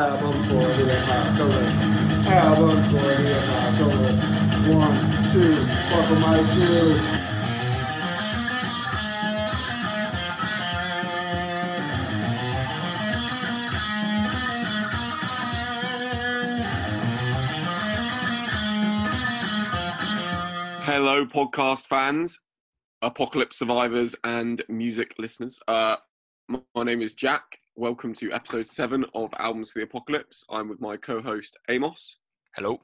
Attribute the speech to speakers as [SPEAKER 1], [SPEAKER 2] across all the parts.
[SPEAKER 1] Albums for the apocalypse. Albums for the apocalypse. One, two, buckle my shoe.
[SPEAKER 2] Hello, podcast fans, apocalypse survivors, and music listeners. Uh, my name is Jack. Welcome to episode seven of Albums for the Apocalypse. I'm with my co-host Amos,
[SPEAKER 3] Hello.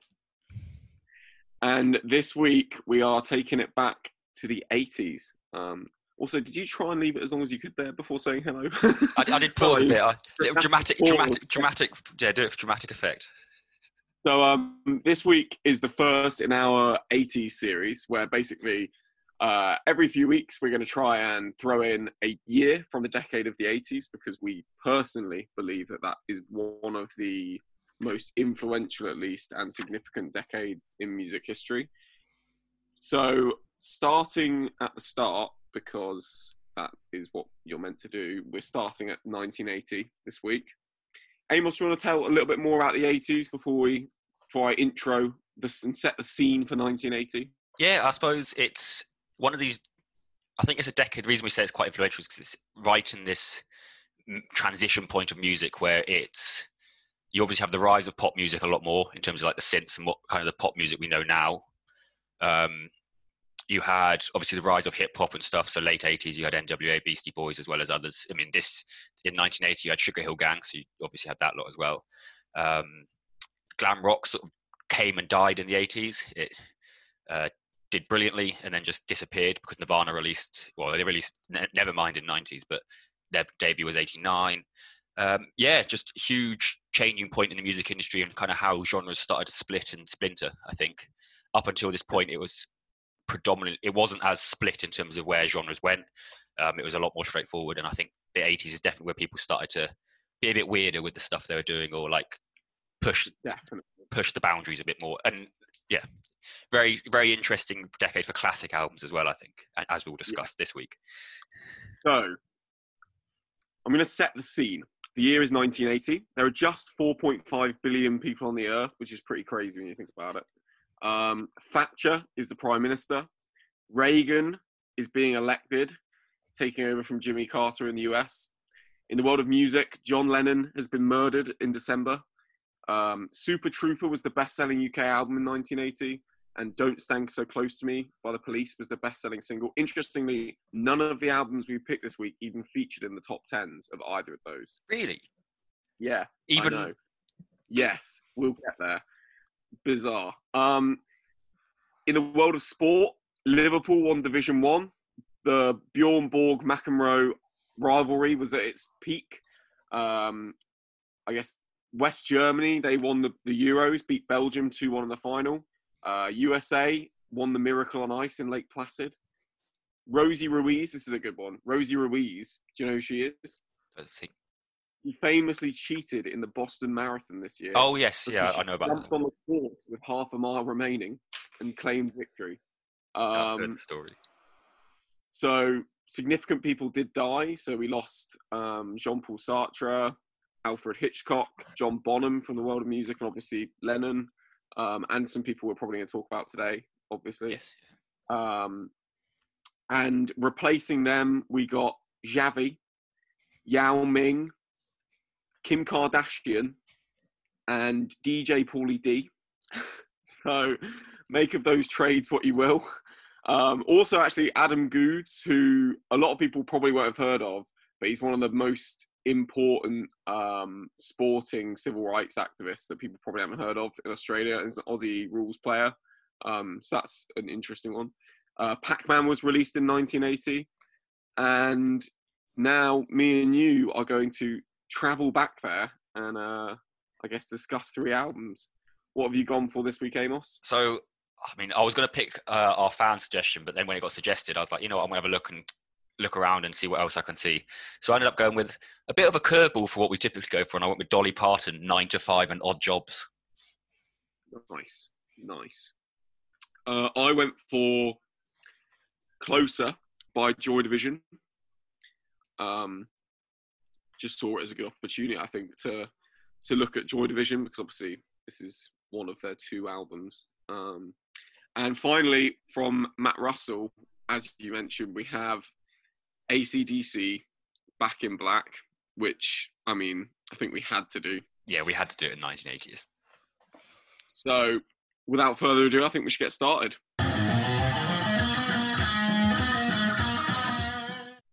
[SPEAKER 2] and this week we are taking it back to the 80s. Um, also, did you try and leave it as long as you could there before saying hello?
[SPEAKER 3] I, I did pause a bit. I, little dramatic, dramatic, dramatic. Yeah, do it for dramatic effect.
[SPEAKER 2] So um, this week is the first in our 80s series where basically uh, every few weeks we're going to try and throw in a year from the decade of the 80s because we personally believe that that is one of the most influential, at least, and significant decades in music history. So starting at the start, because that is what you're meant to do, we're starting at 1980 this week. Amos, you want to tell a little bit more about the 80s before we before I intro this and set the scene for 1980?
[SPEAKER 3] Yeah, I suppose it's one of these. I think it's a decade. The reason we say it's quite influential is because it's right in this transition point of music where it's you obviously have the rise of pop music a lot more in terms of like the synths and what kind of the pop music we know now. Um, you had obviously the rise of hip hop and stuff. So late eighties, you had NWA, Beastie Boys, as well as others. I mean, this in 1980, you had Sugar Hill Gang, so you obviously had that lot as well. Um, glam rock sort of came and died in the 80s. It uh, did brilliantly and then just disappeared because Nirvana released, well, they released ne- Nevermind in 90s, but their debut was 89. Um, yeah, just huge changing point in the music industry and kind of how genres started to split and splinter. I think up until this point, it was predominant. It wasn't as split in terms of where genres went. Um, it was a lot more straightforward, and I think the 80s is definitely where people started to be a bit weirder with the stuff they were doing, or like push
[SPEAKER 2] Definitely.
[SPEAKER 3] push the boundaries a bit more. And yeah, very very interesting decade for classic albums as well. I think, as we'll discuss this week.
[SPEAKER 2] So I'm going to set the scene. The year is 1980. There are just 4.5 billion people on the earth, which is pretty crazy when you think about it. Um, Thatcher is the prime minister. Reagan is being elected, taking over from Jimmy Carter in the US. In the world of music, John Lennon has been murdered in December. Um, Super Trooper was the best selling UK album in 1980, and Don't Stand So Close to Me by the Police was the best selling single. Interestingly, none of the albums we picked this week even featured in the top tens of either of those.
[SPEAKER 3] Really,
[SPEAKER 2] Yeah, I
[SPEAKER 3] even
[SPEAKER 2] know. Yes, we'll get there. Bizarre. Um, in the world of sport, Liverpool won Division One. The Bjorn Borg McEnroe rivalry was at its peak. Um, I guess West Germany they won the, the Euros, beat Belgium two one in the final. Uh, USA won the Miracle on Ice in Lake Placid. Rosie Ruiz, this is a good one. Rosie Ruiz, do you know who she is?
[SPEAKER 3] I think.
[SPEAKER 2] He famously cheated in the Boston Marathon this year.
[SPEAKER 3] Oh yes, yeah, I know about
[SPEAKER 2] jumped
[SPEAKER 3] that.
[SPEAKER 2] on the course with half a mile remaining and claimed victory.
[SPEAKER 3] Heard
[SPEAKER 2] Um,
[SPEAKER 3] the story.
[SPEAKER 2] so significant people did die. So we lost um, Jean-Paul Sartre, Alfred Hitchcock, John Bonham from the world of music, and obviously Lennon, um, and some people we're probably going to talk about today. Obviously,
[SPEAKER 3] Yes.
[SPEAKER 2] um, and replacing them, we got Xavi, Yao Ming, Kim Kardashian, and DJ Pauly D. so make of those trades what you will. Um, also, actually, Adam Goodes, who a lot of people probably won't have heard of, but he's one of the most important um, sporting civil rights activists that people probably haven't heard of in Australia. He's an Aussie rules player. Um, so that's an interesting one. Uh, Pac Man was released in 1980. And now me and you are going to travel back there and uh, I guess discuss three albums. What have you gone for this week, Amos?
[SPEAKER 3] So, I mean, I was going to pick uh, our fan suggestion, but then when it got suggested, I was like, you know what, I'm going to have a look and look around and see what else I can see. So I ended up going with a bit of a curveball for what we typically go for, and I went with Dolly Parton, Nine to Five, and Odd Jobs.
[SPEAKER 2] Nice, nice. Uh, I went for Closer by Joy Division. Um, just saw it as a good opportunity, I think, to to look at Joy Division because obviously this is one of their two albums. Um, and finally, from Matt Russell, as you mentioned, we have ACDC Back in Black, which I mean, I think we had to do.
[SPEAKER 3] Yeah, we had to do it in 1980s.
[SPEAKER 2] So, without further ado, I think we should get started.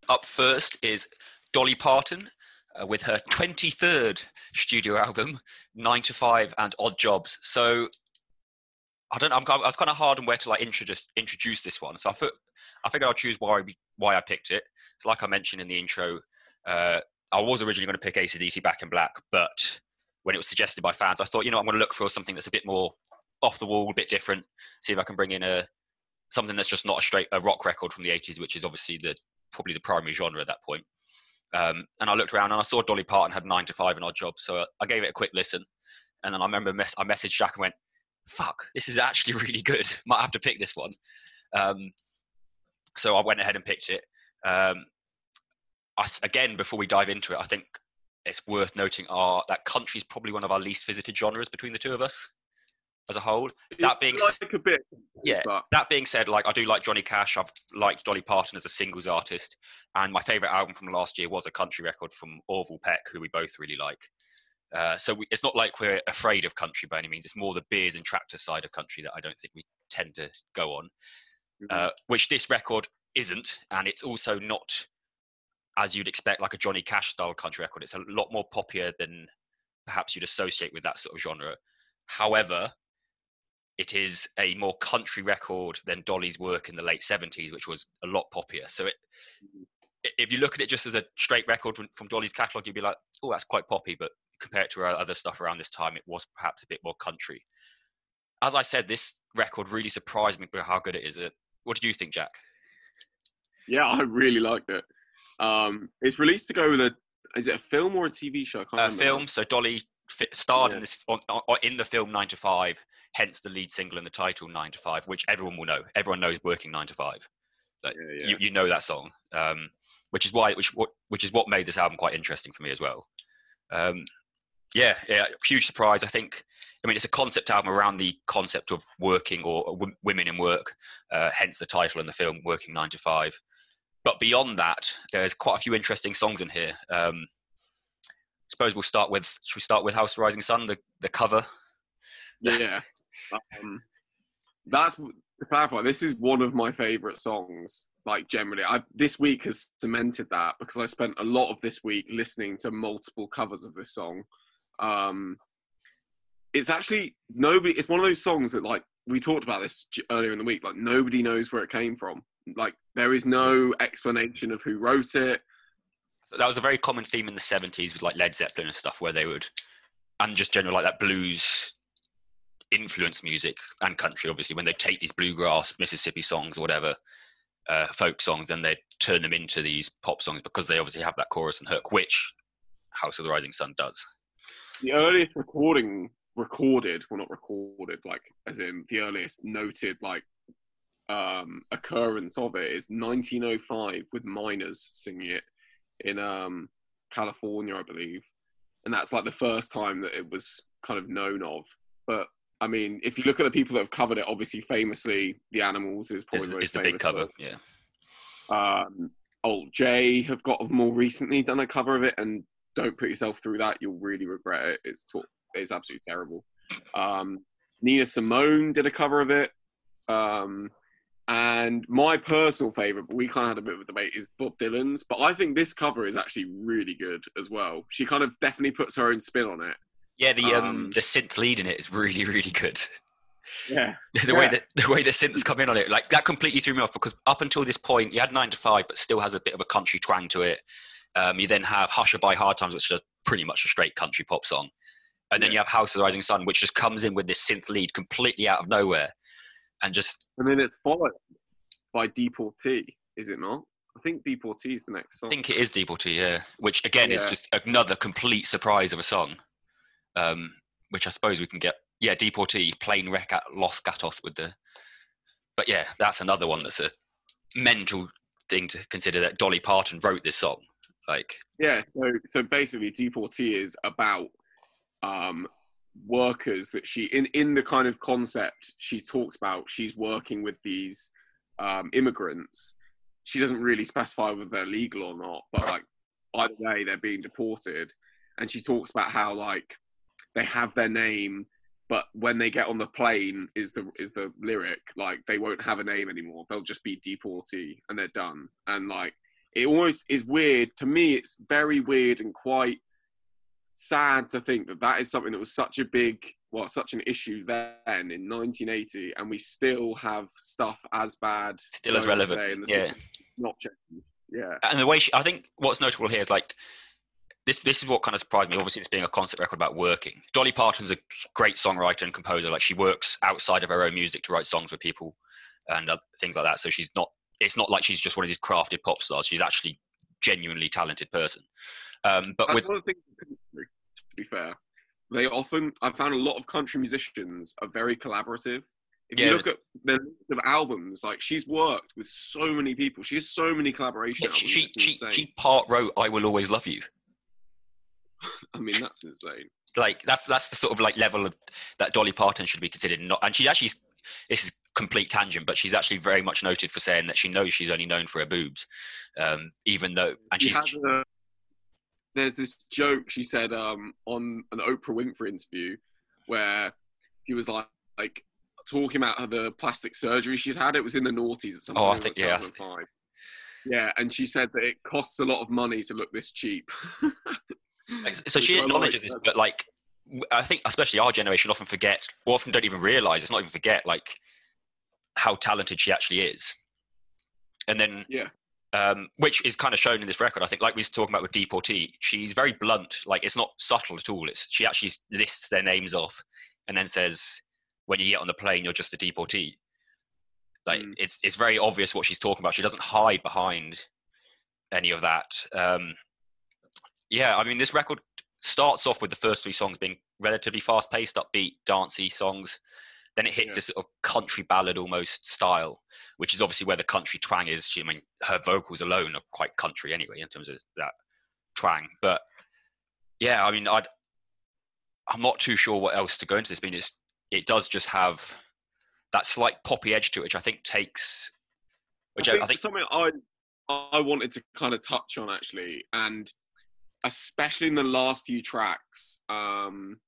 [SPEAKER 3] Up first is Dolly Parton uh, with her 23rd studio album, Nine to Five and Odd Jobs. So I don't. I'm, I was kind of hard on where to like introduce introduce this one. So I thought I figured I'll choose why why I picked it. So like I mentioned in the intro, uh, I was originally going to pick ACDC Back in Black, but when it was suggested by fans, I thought you know I'm going to look for something that's a bit more off the wall, a bit different. See if I can bring in a something that's just not a straight a rock record from the 80s, which is obviously the probably the primary genre at that point. Um, and I looked around and I saw Dolly Parton had nine to five and odd job, so I gave it a quick listen. And then I remember I messaged Jack and went, "Fuck, this is actually really good. Might have to pick this one." Um, so I went ahead and picked it. Um, I, again, before we dive into it, I think it's worth noting our that country is probably one of our least visited genres between the two of us as a whole. That being
[SPEAKER 2] like a bit,
[SPEAKER 3] Yeah.
[SPEAKER 2] but
[SPEAKER 3] that being said, like I do like Johnny Cash. I've liked Dolly Parton as a singles artist, and my favorite album from last year was a country record from Orville Peck, who we both really like. Uh, so we, it's not like we're afraid of country by any means. It's more the beers and tractor side of country that I don't think we tend to go on, uh, which this record isn't, and it's also not as you'd expect, like a Johnny Cash style country record. It's a lot more poppier than perhaps you'd associate with that sort of genre. However, it is a more country record than Dolly's work in the late 70s, which was a lot poppier. So it, i- if you look at it just as a straight record from, from Dolly's catalogue, you'd be like, oh, that's quite poppy. But compared to her other stuff around this time, it was perhaps a bit more country. As I said, this record really surprised me with how good it is. Uh, What did you think, Jack?
[SPEAKER 2] yeah, I really liked it. Um, it's released to go with a. Is it a film or a TV show? Can't
[SPEAKER 3] Uh, film. So Dolly starred
[SPEAKER 2] Yeah.
[SPEAKER 3] in this on, on, in the film Nine to Five, hence the lead single and the title Nine to Five, which everyone will know. Everyone knows "Working Nine to Five. Like,
[SPEAKER 2] Yeah, yeah.
[SPEAKER 3] You, you know that song, um, which is why which what which is what made this album quite interesting for me as well. Um, yeah, yeah, huge surprise. I think. I mean, it's a concept album around the concept of working or w- women in work, uh, hence the title in the film, "Working Nine to Five. But beyond that, there's quite a few interesting songs in here. Um, suppose we'll start with. Should we start with House Rising Sun, the the cover?
[SPEAKER 2] Yeah. um, that's to clarify. This is one of my favorite songs. Like generally, I this week has cemented that because I spent a lot of this week listening to multiple covers of this song. Um, it's actually nobody. It's one of those songs that like we talked about this earlier in the week. Like nobody knows where it came from. Like there is no explanation of who wrote it.
[SPEAKER 3] That was a very common theme in the '70s with like Led Zeppelin and stuff, where they would, and just general like that blues influence music and country. Obviously, when they take these bluegrass Mississippi songs or whatever uh, folk songs, and they turn them into these pop songs because they obviously have that chorus and hook, which House of the Rising Sun does.
[SPEAKER 2] The earliest recording recorded well not recorded like as in the earliest noted like um occurrence of it is 1905 with miners singing it in um california i believe and that's like the first time that it was kind of known of but i mean if you look at the people that have covered it obviously famously the animals is probably most
[SPEAKER 3] is the big cover?
[SPEAKER 2] one.
[SPEAKER 3] Yeah.
[SPEAKER 2] um, Alt-J have got more recently done a cover of it, and don't put yourself through that. You'll really regret it. It's to- it's absolutely terrible. Um, Nina Simone did a cover of it, um, and my personal favorite, but we kind of had a bit of a debate, is Bob Dylan's. But I think this cover is actually really good as well. She kind of definitely puts her own spin on it.
[SPEAKER 3] Yeah, the um,
[SPEAKER 2] Um,
[SPEAKER 3] the synth lead in it is really really good.
[SPEAKER 2] Yeah,
[SPEAKER 3] the way that the way the synths come in on it, like that completely threw me off because up until this point, you had nine to five, but still has a bit of a country twang to it. Um, you then have Hush-a-Bye Hard Times, which is pretty much a straight country pop song, and then
[SPEAKER 2] Yeah.
[SPEAKER 3] you have House of the Rising Sun, which just comes in with this synth lead completely out of nowhere, and just
[SPEAKER 2] and then it's followed by Deportee, is it not? I think Deportee is the next song.
[SPEAKER 3] I think it is Deportee, yeah. Which again is just another complete surprise of a song, um, which I suppose we can get. Yeah, Deportee, plane wreck at Los Gatos with the. But yeah, that's another one that's a mental thing to consider that Dolly Parton wrote this song. Like,
[SPEAKER 2] Yeah, so so basically, Deportee is about um, workers that she in in the kind of concept she talks about. She's working with these um, immigrants. She doesn't really specify whether they're legal or not, but like either way, they're being deported. And she talks about how like they have their name but when they get on the plane is the is the lyric like they won't have a name anymore they'll just be deportee and they're done and like it almost is weird to me it's very weird and quite sad to think that that is something that was such a big well such an issue then in 1980 and we still have stuff as bad
[SPEAKER 3] Still as relevant, yeah.
[SPEAKER 2] not changed yeah
[SPEAKER 3] and the way she, I think what's notable here is like this. This is what kind of surprised me. Obviously, it's being a concept record about working. Dolly Parton's a great songwriter and composer. Like she works outside of her own music to write songs for people and things like that. So she's not. It's not like she's just one of these crafted pop stars. She's actually genuinely talented person. Um, but
[SPEAKER 2] That's
[SPEAKER 3] with
[SPEAKER 2] one of the things to be fair. They often, I found a lot of country musicians are very collaborative. If
[SPEAKER 3] Yeah.
[SPEAKER 2] you look at the list of albums, like she's worked with so many people. She has so many collaboration
[SPEAKER 3] she
[SPEAKER 2] albums.
[SPEAKER 3] she,
[SPEAKER 2] it's
[SPEAKER 3] she,
[SPEAKER 2] insane.
[SPEAKER 3] she part wrote "I Will Always Love You."
[SPEAKER 2] I mean, that's insane.
[SPEAKER 3] like that's that's the sort of like level of, that Dolly Parton should be considered. Not, and she actually, this is complete tangent, but she's actually very much noted for saying that she knows she's only known for her boobs, um, even though and
[SPEAKER 2] She
[SPEAKER 3] she's
[SPEAKER 2] a, there's this joke she said um, on an Oprah Winfrey interview where he was like, like talking about her, the plastic surgery she'd had. It was in the noughties at some
[SPEAKER 3] Oh, I think- yeah.
[SPEAKER 2] 2005. Yeah, and she said that it costs a lot of money to look this cheap.
[SPEAKER 3] so she acknowledges this, but like I think especially our generation often forget, or often don't even realize. It's not even forget like how talented she actually is, and then
[SPEAKER 2] Yeah.
[SPEAKER 3] um, which is kind of shown in this record. I think, like we was talking about with Deportee, she's very blunt. Like it's not subtle at all. It's she actually lists their names off and then says, "When you get on the plane, you're just a deportee." Like
[SPEAKER 2] Mm.
[SPEAKER 3] it's it's very obvious what she's talking about. She doesn't hide behind any of that. Um, yeah, I mean, this record starts off with the first three songs being relatively fast-paced, upbeat, dancey songs. Then it hits
[SPEAKER 2] Yeah.
[SPEAKER 3] this sort of country ballad almost style, which is obviously where the country twang is. She, I mean, her vocals alone are quite country anyway in terms of that twang. But yeah, I mean, I'd, I'm not too sure what else to go into this. I mean, it's, it does just have that slight poppy edge to it, which I think takes, which I, I think,
[SPEAKER 2] something I I wanted to kind of touch on actually, and especially in the last few tracks. Um,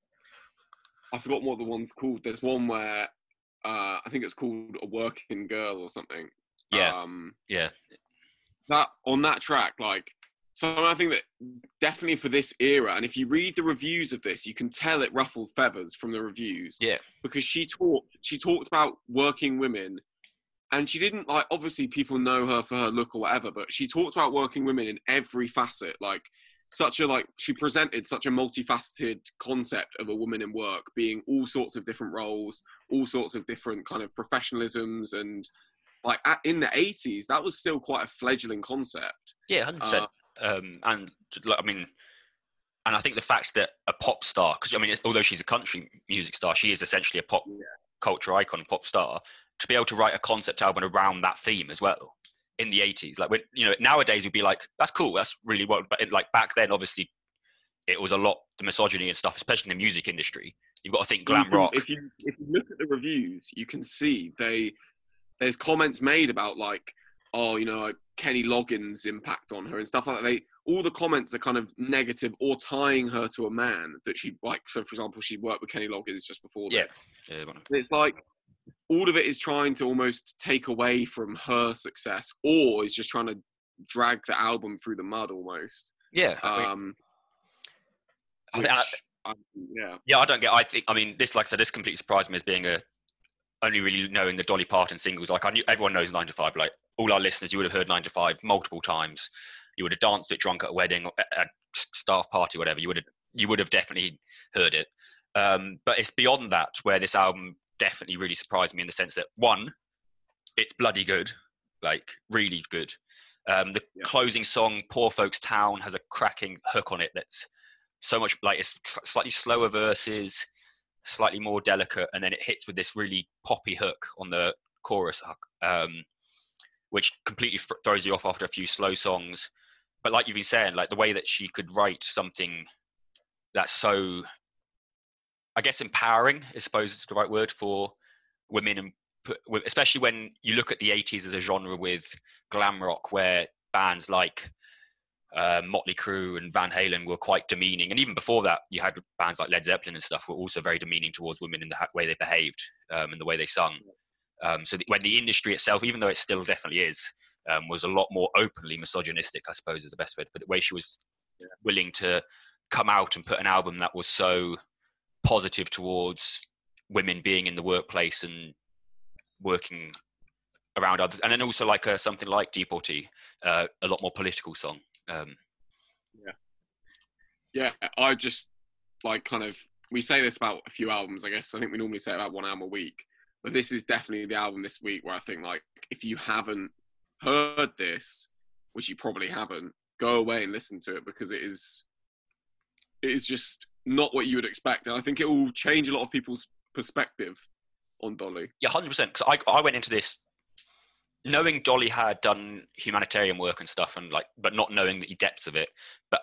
[SPEAKER 2] I forgot what the one's called. There's one where uh, I think it's called "A Working Girl" or something.
[SPEAKER 3] yeah,
[SPEAKER 2] Um,
[SPEAKER 3] yeah,
[SPEAKER 2] that on that track, like so I think that definitely for this era, and if you read the reviews of this, you can tell it ruffled feathers from the reviews.
[SPEAKER 3] Yeah.
[SPEAKER 2] Because she talked she talked about working women and she didn't like obviously people know her for her look or whatever, but she talked about working women in every facet, like such a like she presented such a multifaceted concept of a woman in work being all sorts of different roles, all sorts of different kind of professionalisms and like at, in the 80s that was still quite a fledgling concept
[SPEAKER 3] yeah, hundred percent.
[SPEAKER 2] Uh,
[SPEAKER 3] Um, and I mean, and I think the fact that a pop star, because I mean, it's, although she's a country music star, she is essentially a pop
[SPEAKER 2] Yeah.
[SPEAKER 3] culture icon, pop star. To be able to write a concept album around that theme as well in the '80s, like when you know nowadays we'd be like, that's cool, that's really what. But like back then, obviously, it was a lot the misogyny and stuff, especially in the music industry. You've got to think glam rock.
[SPEAKER 2] If you if you look at the reviews, you can see they there's comments made about like, oh, you know, like Kenny Loggins' impact on her and stuff like that. They all the comments are kind of negative or tying her to a man that she like. So, for example, she worked with Kenny Loggins just before
[SPEAKER 3] Yeah.
[SPEAKER 2] this.
[SPEAKER 3] Yeah,
[SPEAKER 2] It's like all of it is trying to almost take away from her success, or is just trying to drag the album through the mud almost.
[SPEAKER 3] yeah, I
[SPEAKER 2] Um,
[SPEAKER 3] I think-
[SPEAKER 2] I, yeah,
[SPEAKER 3] Yeah, I don't get. I think. I mean, this, like I said, this completely surprised me as being a only really knowing the Dolly Parton singles. Like I knew everyone knows Nine to Five. Like all our listeners, you would have heard Nine to Five multiple times. You would have danced it drunk at a wedding, or a a staff party, whatever. You would have. You would have definitely heard it. Um, but it's beyond that where this album definitely really surprised me in the sense that one, it's bloody good, like really good. Um, the
[SPEAKER 2] Yeah.
[SPEAKER 3] closing song, "Poor Folks Town," has a cracking hook on it that's so much like it's slightly slower verses, slightly more delicate, and then it hits with this really poppy hook on the chorus, hook, um, which completely f- throws you off after a few slow songs. But like you've been saying, like the way that she could write something that's so I guess empowering, I suppose is the right word for women, and especially when you look at the '80s as a genre with glam rock, where bands like uh, Motley Crue and Van Halen were quite demeaning, and even before that, you had bands like Led Zeppelin and stuff were also very demeaning towards women in the way they behaved um, and the way they sung. Um, so the, when the industry itself, even though it still definitely is, um, was a lot more openly misogynistic, I suppose is the best way to put it. The way she was yeah. willing to come out and put an album that was so positive towards women being in the workplace and working around others, and then also like a, uh, something like Deportee, uh, a lot more political song. Um,
[SPEAKER 2] yeah, yeah. I just like kind of we say this about a few albums. I guess I think we normally say about one album a week, but this is definitely the album this week where I think like if you haven't heard this, which you probably haven't, go away and listen to it because it is it is just not what you would expect, and I think it will change a lot of people's perspective on Dolly.
[SPEAKER 3] Yeah, hundred percent. Because I I went into this knowing Dolly had done humanitarian work and stuff, and like, but not knowing the depths of it. But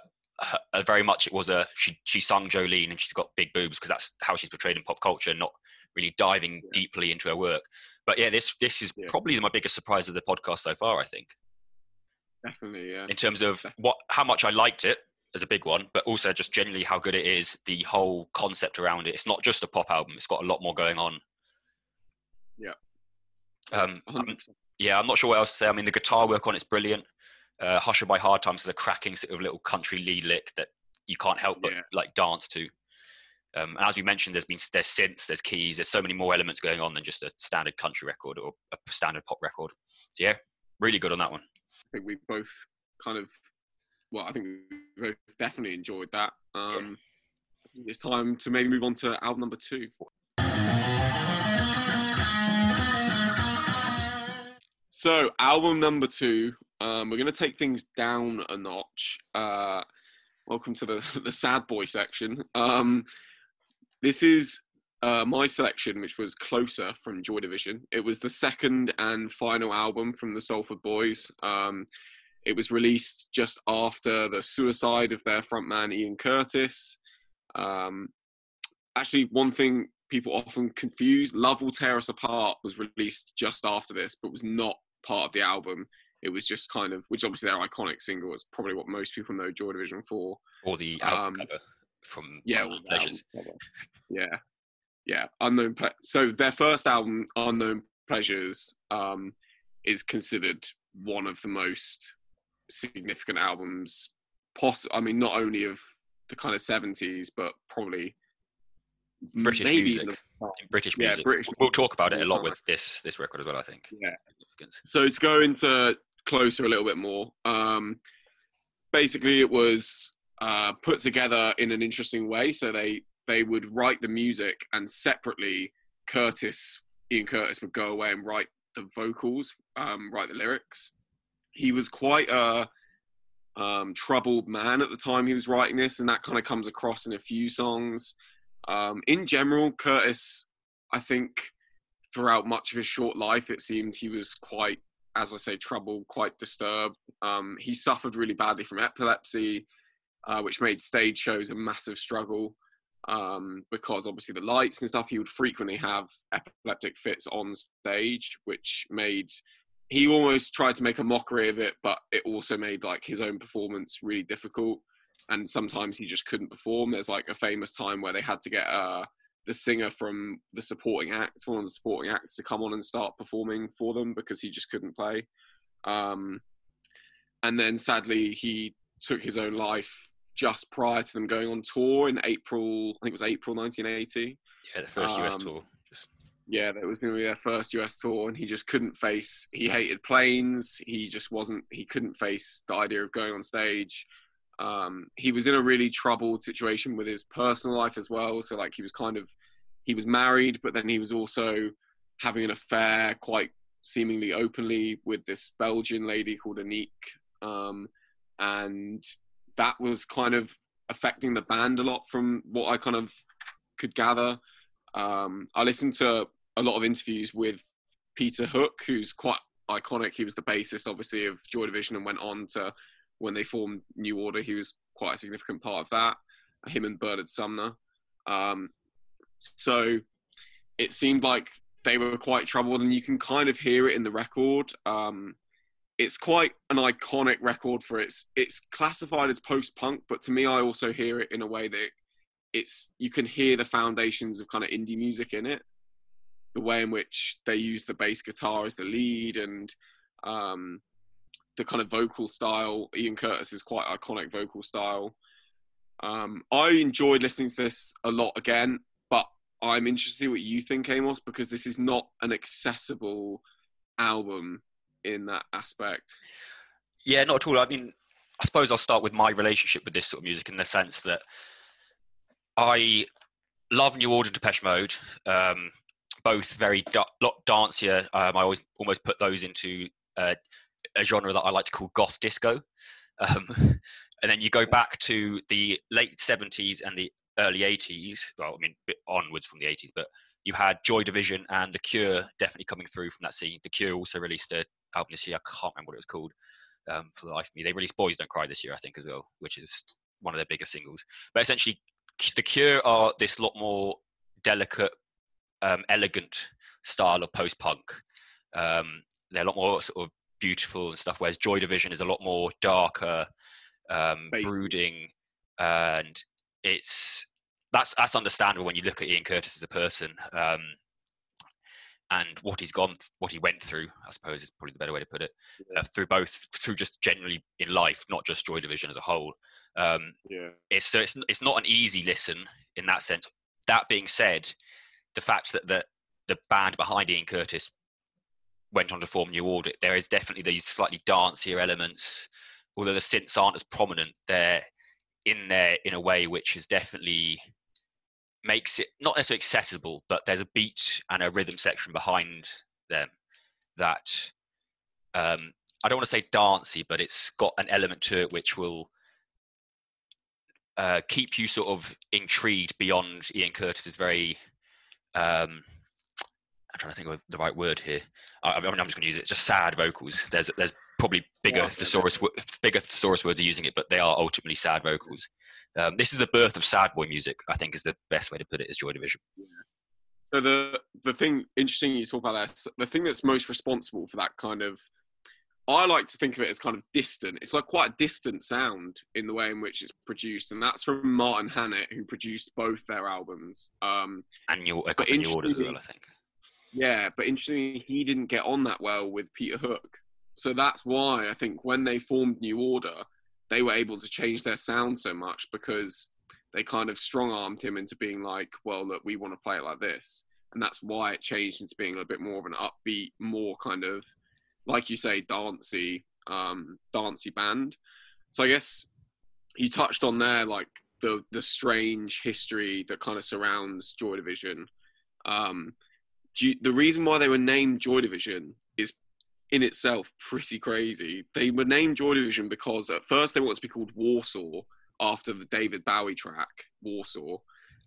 [SPEAKER 3] uh, very much it was a she she sung Jolene and she's got big boobs because that's how she's portrayed in pop culture, not really diving yeah. deeply into her work. But yeah, this this is yeah. probably my biggest surprise of the podcast so far. I think.
[SPEAKER 2] Definitely, yeah.
[SPEAKER 3] In terms of what how much I liked it as a big one, but also just generally how good it is. The whole concept around it. It's not just a pop album. It's got a lot more going on.
[SPEAKER 2] Yeah.
[SPEAKER 3] Um, I'm, yeah, I'm not sure what else to say. I mean, the guitar work on it's brilliant. Uh, Hush-a-Bye Hard Times is a cracking sort of little country lead lick that you can't help but yeah. like dance to. Um, and as we mentioned, there's been there's synths, there's keys, there's so many more elements going on than just a standard country record or a standard pop record. So yeah, really good on that one.
[SPEAKER 2] I think we both kind of, well, I think we both definitely enjoyed that. Um, yeah. It's time to maybe move on to album number two. So, album number two, um, we're going to take things down a notch. Uh, welcome to the the sad boy section. Um, this is uh, my selection, which was Closer from Joy Division. It was the second and final album from the Salford Boys. Um, it was released just after the suicide of their frontman Ian Curtis. Um, actually, one thing people often confuse Love Will Tear Us Apart was released just after this, but was not part of the album. It was just kind of, which obviously their iconic single is probably what most people know Joy Division for.
[SPEAKER 3] Or the album um, cover from
[SPEAKER 2] yeah, Pleasures. Yeah, yeah. Unknown. Ple- so their first album, Unknown Pleasures, um, is considered one of the most significant albums. Poss- I mean, not only of the kind of seventies, but probably
[SPEAKER 3] British music. British music. Yeah, British we'll talk about it a lot with this this record as well. I think.
[SPEAKER 2] Yeah. So to go into closer a little bit more, um, basically it was uh, put together in an interesting way. So they they would write the music and separately Curtis Ian Curtis would go away and write the vocals, um, write the lyrics. He was quite a um, troubled man at the time he was writing this, and that kind of comes across in a few songs. Um, in general, Curtis, I think throughout much of his short life, it seemed he was quite, as I say, troubled, quite disturbed. Um, he suffered really badly from epilepsy, uh, which made stage shows a massive struggle um, because obviously the lights and stuff, he would frequently have epileptic fits on stage, which made he almost tried to make a mockery of it, but it also made like his own performance really difficult and sometimes he just couldn't perform. There's like a famous time where they had to get uh, the singer from the supporting act, one of the supporting acts, to come on and start performing for them because he just couldn't play. Um, and then sadly, he took his own life just prior to them going on tour in April. I think it was April 1980.
[SPEAKER 3] Yeah, the first um, US tour.
[SPEAKER 2] Yeah, that was going to be their first US tour, and he just couldn't face. He hated planes. He just wasn't. He couldn't face the idea of going on stage. Um, he was in a really troubled situation with his personal life as well. So like he was kind of he was married, but then he was also having an affair quite seemingly openly with this Belgian lady called Annik. Um, and that was kind of affecting the band a lot from what I kind of could gather. Um, I listened to a lot of interviews with Peter Hook, who's quite iconic. He was the bassist, obviously, of Joy Division and went on to when they formed New Order, he was quite a significant part of that. Him and Bernard Sumner. Um, So it seemed like they were quite troubled, and you can kind of hear it in the record. Um, it's quite an iconic record for its. It's classified as post punk, but to me, I also hear it in a way that it's you can hear the foundations of kind of indie music in it. The way in which they use the bass guitar as the lead, and um, the kind of vocal style. Ian Curtis is quite iconic vocal style. Um, I enjoyed listening to this a lot again, but I'm interested to see what you think, Amos, because this is not an accessible album in that aspect.
[SPEAKER 3] Yeah, not at all. I mean, I suppose I'll start with my relationship with this sort of music in the sense that I love New Order Depeche Mode, um, both very da- lot dancier. Um, I always almost put those into uh, a genre that I like to call goth disco. Um, and then you go back to the late 70s and the early 80s. Well, I mean, onwards from the 80s, but you had Joy Division and The Cure definitely coming through from that scene. The Cure also released an album this year. I can't remember what it was called um, for the life of me. They released Boys Don't Cry this year, I think, as well, which is one of their biggest singles. But essentially, The Cure are this lot more delicate, um, elegant style of post punk. Um, they're a lot more sort of beautiful and stuff, whereas Joy Division is a lot more darker, um, brooding, and it's that's that's understandable when you look at Ian Curtis as a person um, and what he's gone, what he went through. I suppose is probably the better way to put it. Yeah. Uh, through both, through just generally in life, not just Joy Division as a whole. Um,
[SPEAKER 2] yeah.
[SPEAKER 3] It's so it's it's not an easy listen in that sense. That being said, the fact that the the band behind Ian Curtis went on to form New Order, there is definitely these slightly dancier elements. Although the synths aren't as prominent, they're in there in a way which is definitely makes it not necessarily accessible, but there's a beat and a rhythm section behind them that um, I don't want to say dancey, but it's got an element to it which will uh, keep you sort of intrigued beyond Ian Curtis's very. Um, I'm trying to think of the right word here. I, I mean, I'm just going to use it. It's just sad vocals. There's there's probably bigger yeah, thesaurus bigger thesaurus words are using it, but they are ultimately sad vocals. Um, this is the birth of sad boy music. I think is the best way to put it. Is Joy Division.
[SPEAKER 2] Yeah. So the the thing interesting you talk about that the thing that's most responsible for that kind of I like to think of it as kind of distant. It's like quite a distant sound in the way in which it's produced, and that's from Martin Hannett, who produced both their albums. Um,
[SPEAKER 3] and your, a couple new orders as well, I think.
[SPEAKER 2] Yeah, but interestingly, he didn't get on that well with Peter Hook. So that's why I think when they formed New Order, they were able to change their sound so much because they kind of strong armed him into being like, well, look, we want to play it like this. And that's why it changed into being a bit more of an upbeat, more kind of, like you say, dancey, um, dancey band. So I guess you touched on there, like the the strange history that kind of surrounds Joy Division. Um, you, the reason why they were named Joy Division is in itself pretty crazy. They were named Joy Division because at first they wanted to be called Warsaw after the David Bowie track Warsaw,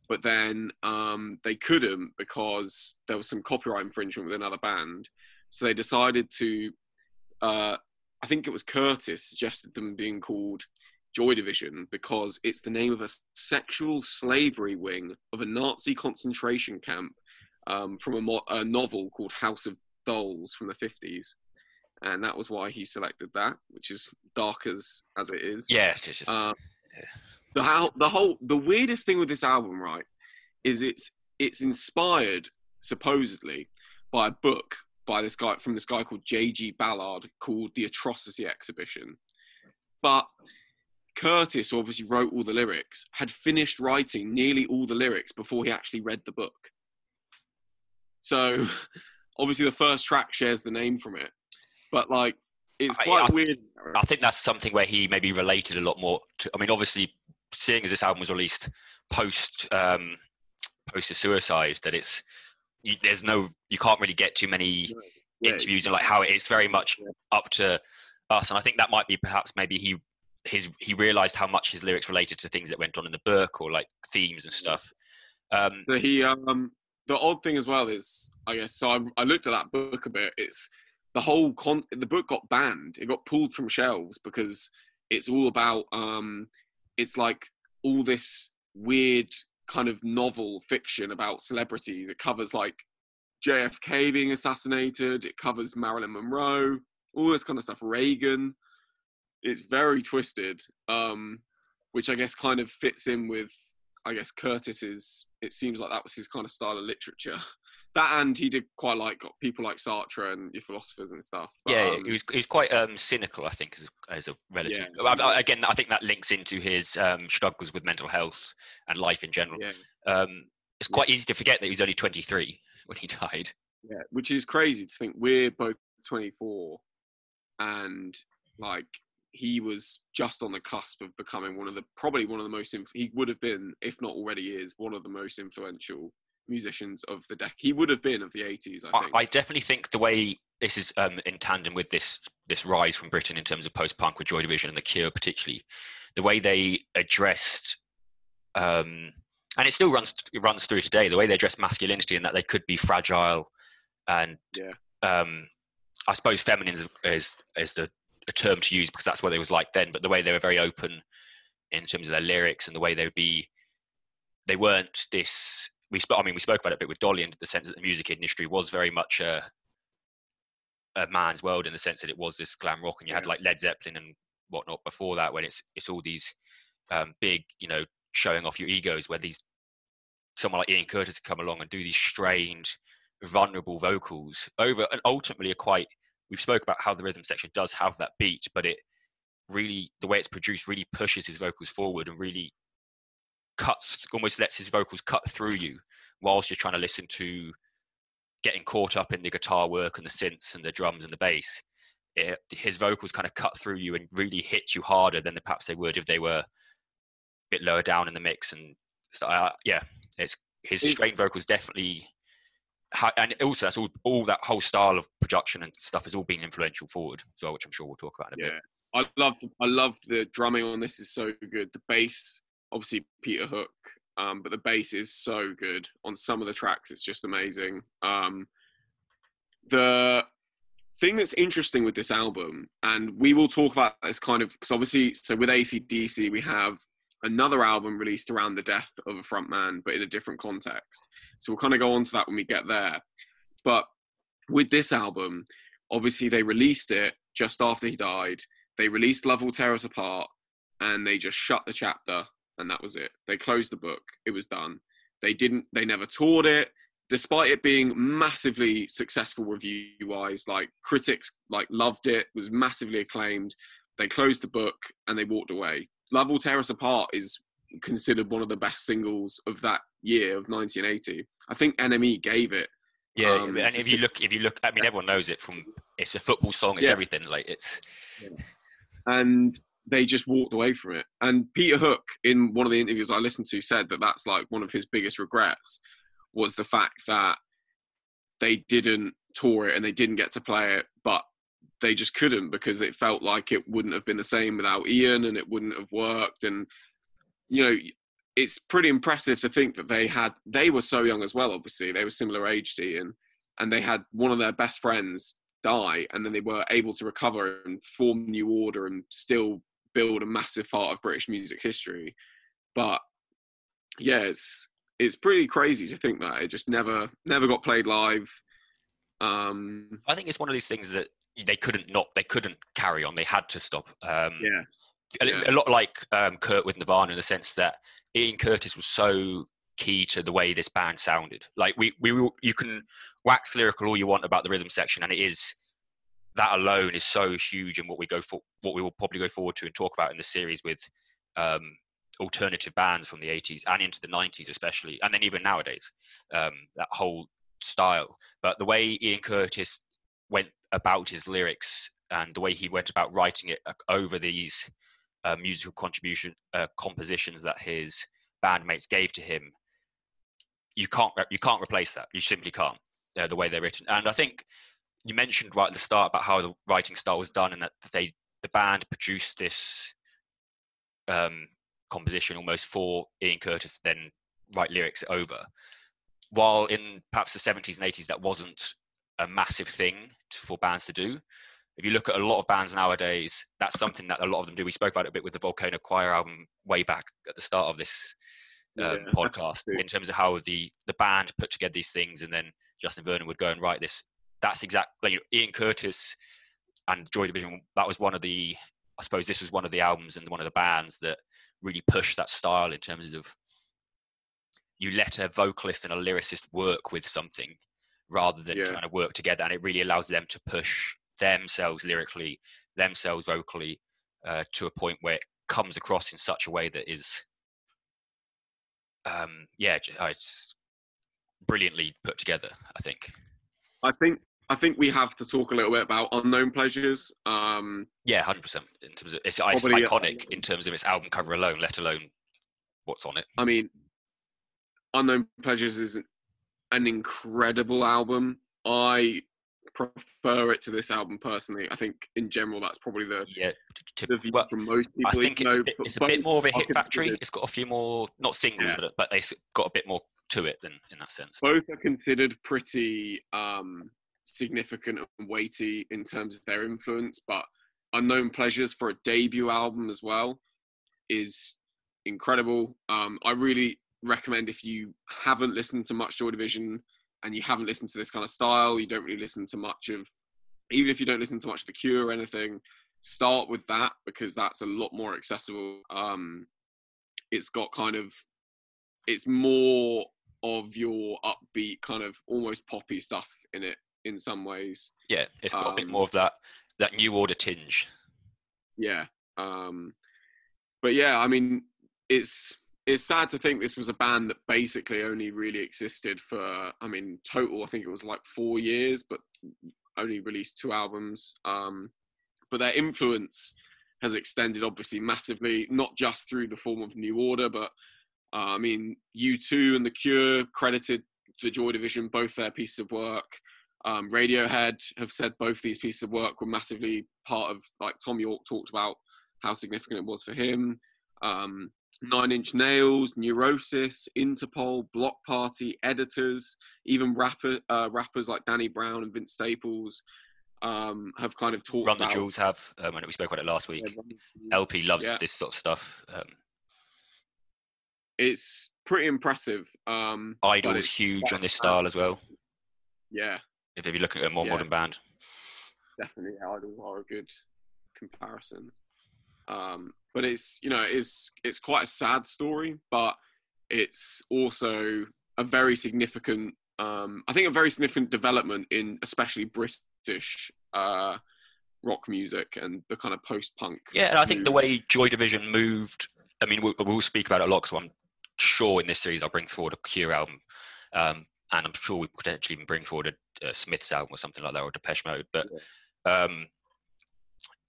[SPEAKER 2] but then um, they couldn't because there was some copyright infringement with another band. So they decided to, uh, I think it was Curtis suggested them being called Joy Division because it's the name of a sexual slavery wing of a Nazi concentration camp um, from a, mo- a novel called House of Dolls from the 50s and that was why he selected that, which is dark as as it is.
[SPEAKER 3] Yeah, it's just uh,
[SPEAKER 2] yeah. the how the whole the weirdest thing with this album, right, is it's it's inspired supposedly by a book by this guy from this guy called J.G. Ballard called The Atrocity Exhibition, but Curtis obviously wrote all the lyrics, had finished writing nearly all the lyrics before he actually read the book. So obviously the first track shares the name from it but like it's quite I, I, weird.
[SPEAKER 3] I think that's something where he maybe related a lot more to. I mean, obviously, seeing as this album was released post um, post a suicide, that it's you, there's no you can't really get too many yeah, interviews and like how it's very much yeah. up to us. And I think that might be perhaps maybe he his he realized how much his lyrics related to things that went on in the book or like themes and stuff. Um,
[SPEAKER 2] so he um the odd thing as well is I guess so I, I looked at that book a bit. It's the whole con the book got banned. It got pulled from shelves because it's all about um it's like all this weird kind of novel fiction about celebrities. It covers like JFK being assassinated. It covers Marilyn Monroe, all this kind of stuff. Reagan. It's very twisted, um, which I guess kind of fits in with, I guess Curtis's. It seems like that was his kind of style of literature. That and he did quite like people like Sartre and your philosophers and stuff. But,
[SPEAKER 3] yeah,
[SPEAKER 2] um,
[SPEAKER 3] he was he was quite um, cynical, I think, as a, as a relative.
[SPEAKER 2] Yeah.
[SPEAKER 3] I- I- again, I think that links into his um, struggles with mental health and life in general.
[SPEAKER 2] yeah,
[SPEAKER 3] Um, it's quite easy to forget that he was only 23 when he died.
[SPEAKER 2] yeah, which is crazy to think we're both 24, and like he was just on the cusp of becoming one of the probably one of the most. Inf- he would have been, if not already is, one of the most influential musicians of the decade. He would have been of the 80s, I
[SPEAKER 3] I,
[SPEAKER 2] think.
[SPEAKER 3] I definitely think the way this is um, in tandem with this this rise from Britain in terms of post punk with Joy Division and The Cure, particularly the way they addressed, um, and it still runs it runs through today. The way they address masculinity and that they could be fragile, and
[SPEAKER 2] Yeah.
[SPEAKER 3] um, I suppose feminine is, is is the a term to use because that's what it was like then. But the way they were very open in terms of their lyrics and the way they would be, they weren't this. We spoke. I mean, we spoke about it a bit with Dolly in the sense that the music industry was very much a a man's world in the sense that it was this glam rock, and you had like Led Zeppelin and whatnot before that, when it's it's all these um, big, you know, showing off your egos, where these someone like Ian Curtis come along and do these strange, vulnerable vocals over, and ultimately a quite. We've spoke about how the rhythm section does have that beat, but it really the way it's produced really pushes his vocals forward and really cuts almost lets his vocals cut through you whilst you're trying to listen to getting caught up in the guitar work and the synths and the drums and the bass it, his vocals kind of cut through you and really hit you harder than perhaps they would if they were a bit lower down in the mix and so, uh, yeah it's his strained vocals definitely ha- and also that's all all that whole style of production and stuff has all been influential forward as well which i'm sure we'll talk about in a bit
[SPEAKER 2] Yeah. I love I love the drumming on this is so good. The bass, obviously Peter Hook, um, but the bass is so good on some of the tracks. It's just amazing. Um, the thing that's interesting with this album, and we will talk about this kind of because obviously, so with ACDC we have another album released around the death of a frontman, but in a different context. So we'll kind of go on to that when we get there. But with this album, obviously they released it just after he died. They released Love Will Tear Us Apart and they just shut the chapter and that was it. They closed the book. It was done. They didn't they never toured it despite it being massively successful review wise like critics like loved it was massively acclaimed they closed the book and they walked away love will tear us apart is considered one of the best singles of that year of 1980 i think nme gave it
[SPEAKER 3] Yeah,
[SPEAKER 2] Um,
[SPEAKER 3] and if you look, if you look, I mean, everyone knows it from. It's a football song. It's
[SPEAKER 2] Yeah.
[SPEAKER 3] everything. Like it's.
[SPEAKER 2] and they just walked away from it. And Peter Hook, in one of the interviews I listened to, said that that's like one of his biggest regrets was the fact that they didn't tour it and they didn't get to play it, but they just couldn't because it felt like it wouldn't have been the same without Ian and it wouldn't have worked. And you know, it's pretty impressive to think that they had they were so young as well. Obviously, they were similar age to Ian, and they had one of their best friends die, and then they were able to recover and form new order and still build a massive part of British music history. But yeah, it's it's pretty crazy to think that it just never never got played live. Um,
[SPEAKER 3] I think it's one of these things that they couldn't not. They couldn't carry on. They had to stop. Um,
[SPEAKER 2] yeah,
[SPEAKER 3] a,
[SPEAKER 2] Yeah.
[SPEAKER 3] a lot like um, Kurt with Nirvana in the sense that Ian Curtis was so key to the way this band sounded. Like we, we will, you can wax lyrical all you want about the rhythm section, and it is that alone is so huge in what we go for, what we will probably go forward to and talk about in the series with um, alternative bands from the 80s and into the 90s, especially, and then even nowadays, um, that whole style. But the way Ian Curtis went about his lyrics and the way he went about writing it uh, over these uh, musical contribution uh, compositions that his bandmates gave to him, you can't you can't replace that. You simply can't. Uh, the way they're written, and I think you mentioned right at the start about how the writing style was done, and that they the band produced this um, composition almost for Ian Curtis, to then write lyrics over. While in perhaps the 70s and 80s, that wasn't a massive thing for bands to do. If you look at a lot of bands nowadays, that's something that a lot of them do. We spoke about it a bit with the Volcano Choir album way back at the start of this um,
[SPEAKER 2] Yeah,
[SPEAKER 3] podcast in terms of how the the band put together these things, and then Justin Vernon would go and write this. That's exactly you know, Ian Curtis and Joy Division. That was one of the, I suppose, this was one of the albums and one of the bands that really pushed that style in terms of you let a vocalist and a lyricist work with something rather than
[SPEAKER 2] Yeah.
[SPEAKER 3] trying to work together, and it really allows them to push themselves lyrically, themselves vocally, uh, to a point where it comes across in such a way that is um, yeah, uh, it's brilliantly put together. I think.
[SPEAKER 2] I think I think we have to talk a little bit about unknown pleasures. Um,
[SPEAKER 3] Yeah, hundred percent. In terms of it's, it's
[SPEAKER 2] uh,
[SPEAKER 3] iconic in terms of its album cover alone, let alone what's on it.
[SPEAKER 2] I mean, unknown pleasures is an incredible album. I prefer it to this album personally. I think in general that's probably the,
[SPEAKER 3] Yeah, to,
[SPEAKER 2] the view
[SPEAKER 3] well,
[SPEAKER 2] from most people.
[SPEAKER 3] I think it's, a bit, it's a bit more of a hit factory. It's got a few more, not singles,
[SPEAKER 2] Yeah.
[SPEAKER 3] but, but it's got a bit more to it than in that sense.
[SPEAKER 2] both are considered pretty um, significant and weighty in terms of their influence, but Unknown Pleasures for a debut album as well is incredible. Um, I really recommend if you haven't listened to much Joy Division and you haven't listened to this kind of style, you don't really listen to much of, even if you don't listen to much of The Cure or anything, start with that because that's a lot more accessible. Um, it's got kind of, it's more of your upbeat kind of almost poppy stuff in it in some ways.
[SPEAKER 3] Yeah, it's got a bit
[SPEAKER 2] Um,
[SPEAKER 3] more of that that new order tinge.
[SPEAKER 2] Yeah. Um but yeah, I mean it's it's sad to think this was a band that basically only really existed for I mean total I think it was like 4 years but only released two albums. Um but their influence has extended obviously massively not just through the form of New Order but uh, I mean U2 and The Cure credited the Joy Division both their pieces of work. Um, Radiohead have said both these pieces of work were massively part of, like Thom Yorke talked about how significant it was for him. Um, Nine Inch Nails, Neurosis, Interpol, Bloc Party, Editors, even rapper, uh, rappers like Danny Brown and Vince Staples um, have kind of talked
[SPEAKER 3] Run the
[SPEAKER 2] about.
[SPEAKER 3] Jewels have, um, we spoke about it last week.
[SPEAKER 2] Yeah, Run the Jewels.
[SPEAKER 3] LP loves
[SPEAKER 2] Yeah.
[SPEAKER 3] this sort of stuff. Um,
[SPEAKER 2] It's pretty impressive. Um,
[SPEAKER 3] Idol's huge on this style as well.
[SPEAKER 2] Yeah,
[SPEAKER 3] If you're looking at a more
[SPEAKER 2] Yeah.
[SPEAKER 3] modern band,
[SPEAKER 2] definitely Idles are a good comparison um but it's you know it's it's quite a sad story but it's also a very significant um i think a very significant development in especially british uh rock music and the kind of post-punk
[SPEAKER 3] yeah, and I think the way Joy Division moved. I mean, we'll, we'll speak about it a lot because I'm sure in this series I'll bring forward a Cure album, um, and I'm sure we potentially even bring forward a, a Smiths album or something like that or Depeche Mode. But um,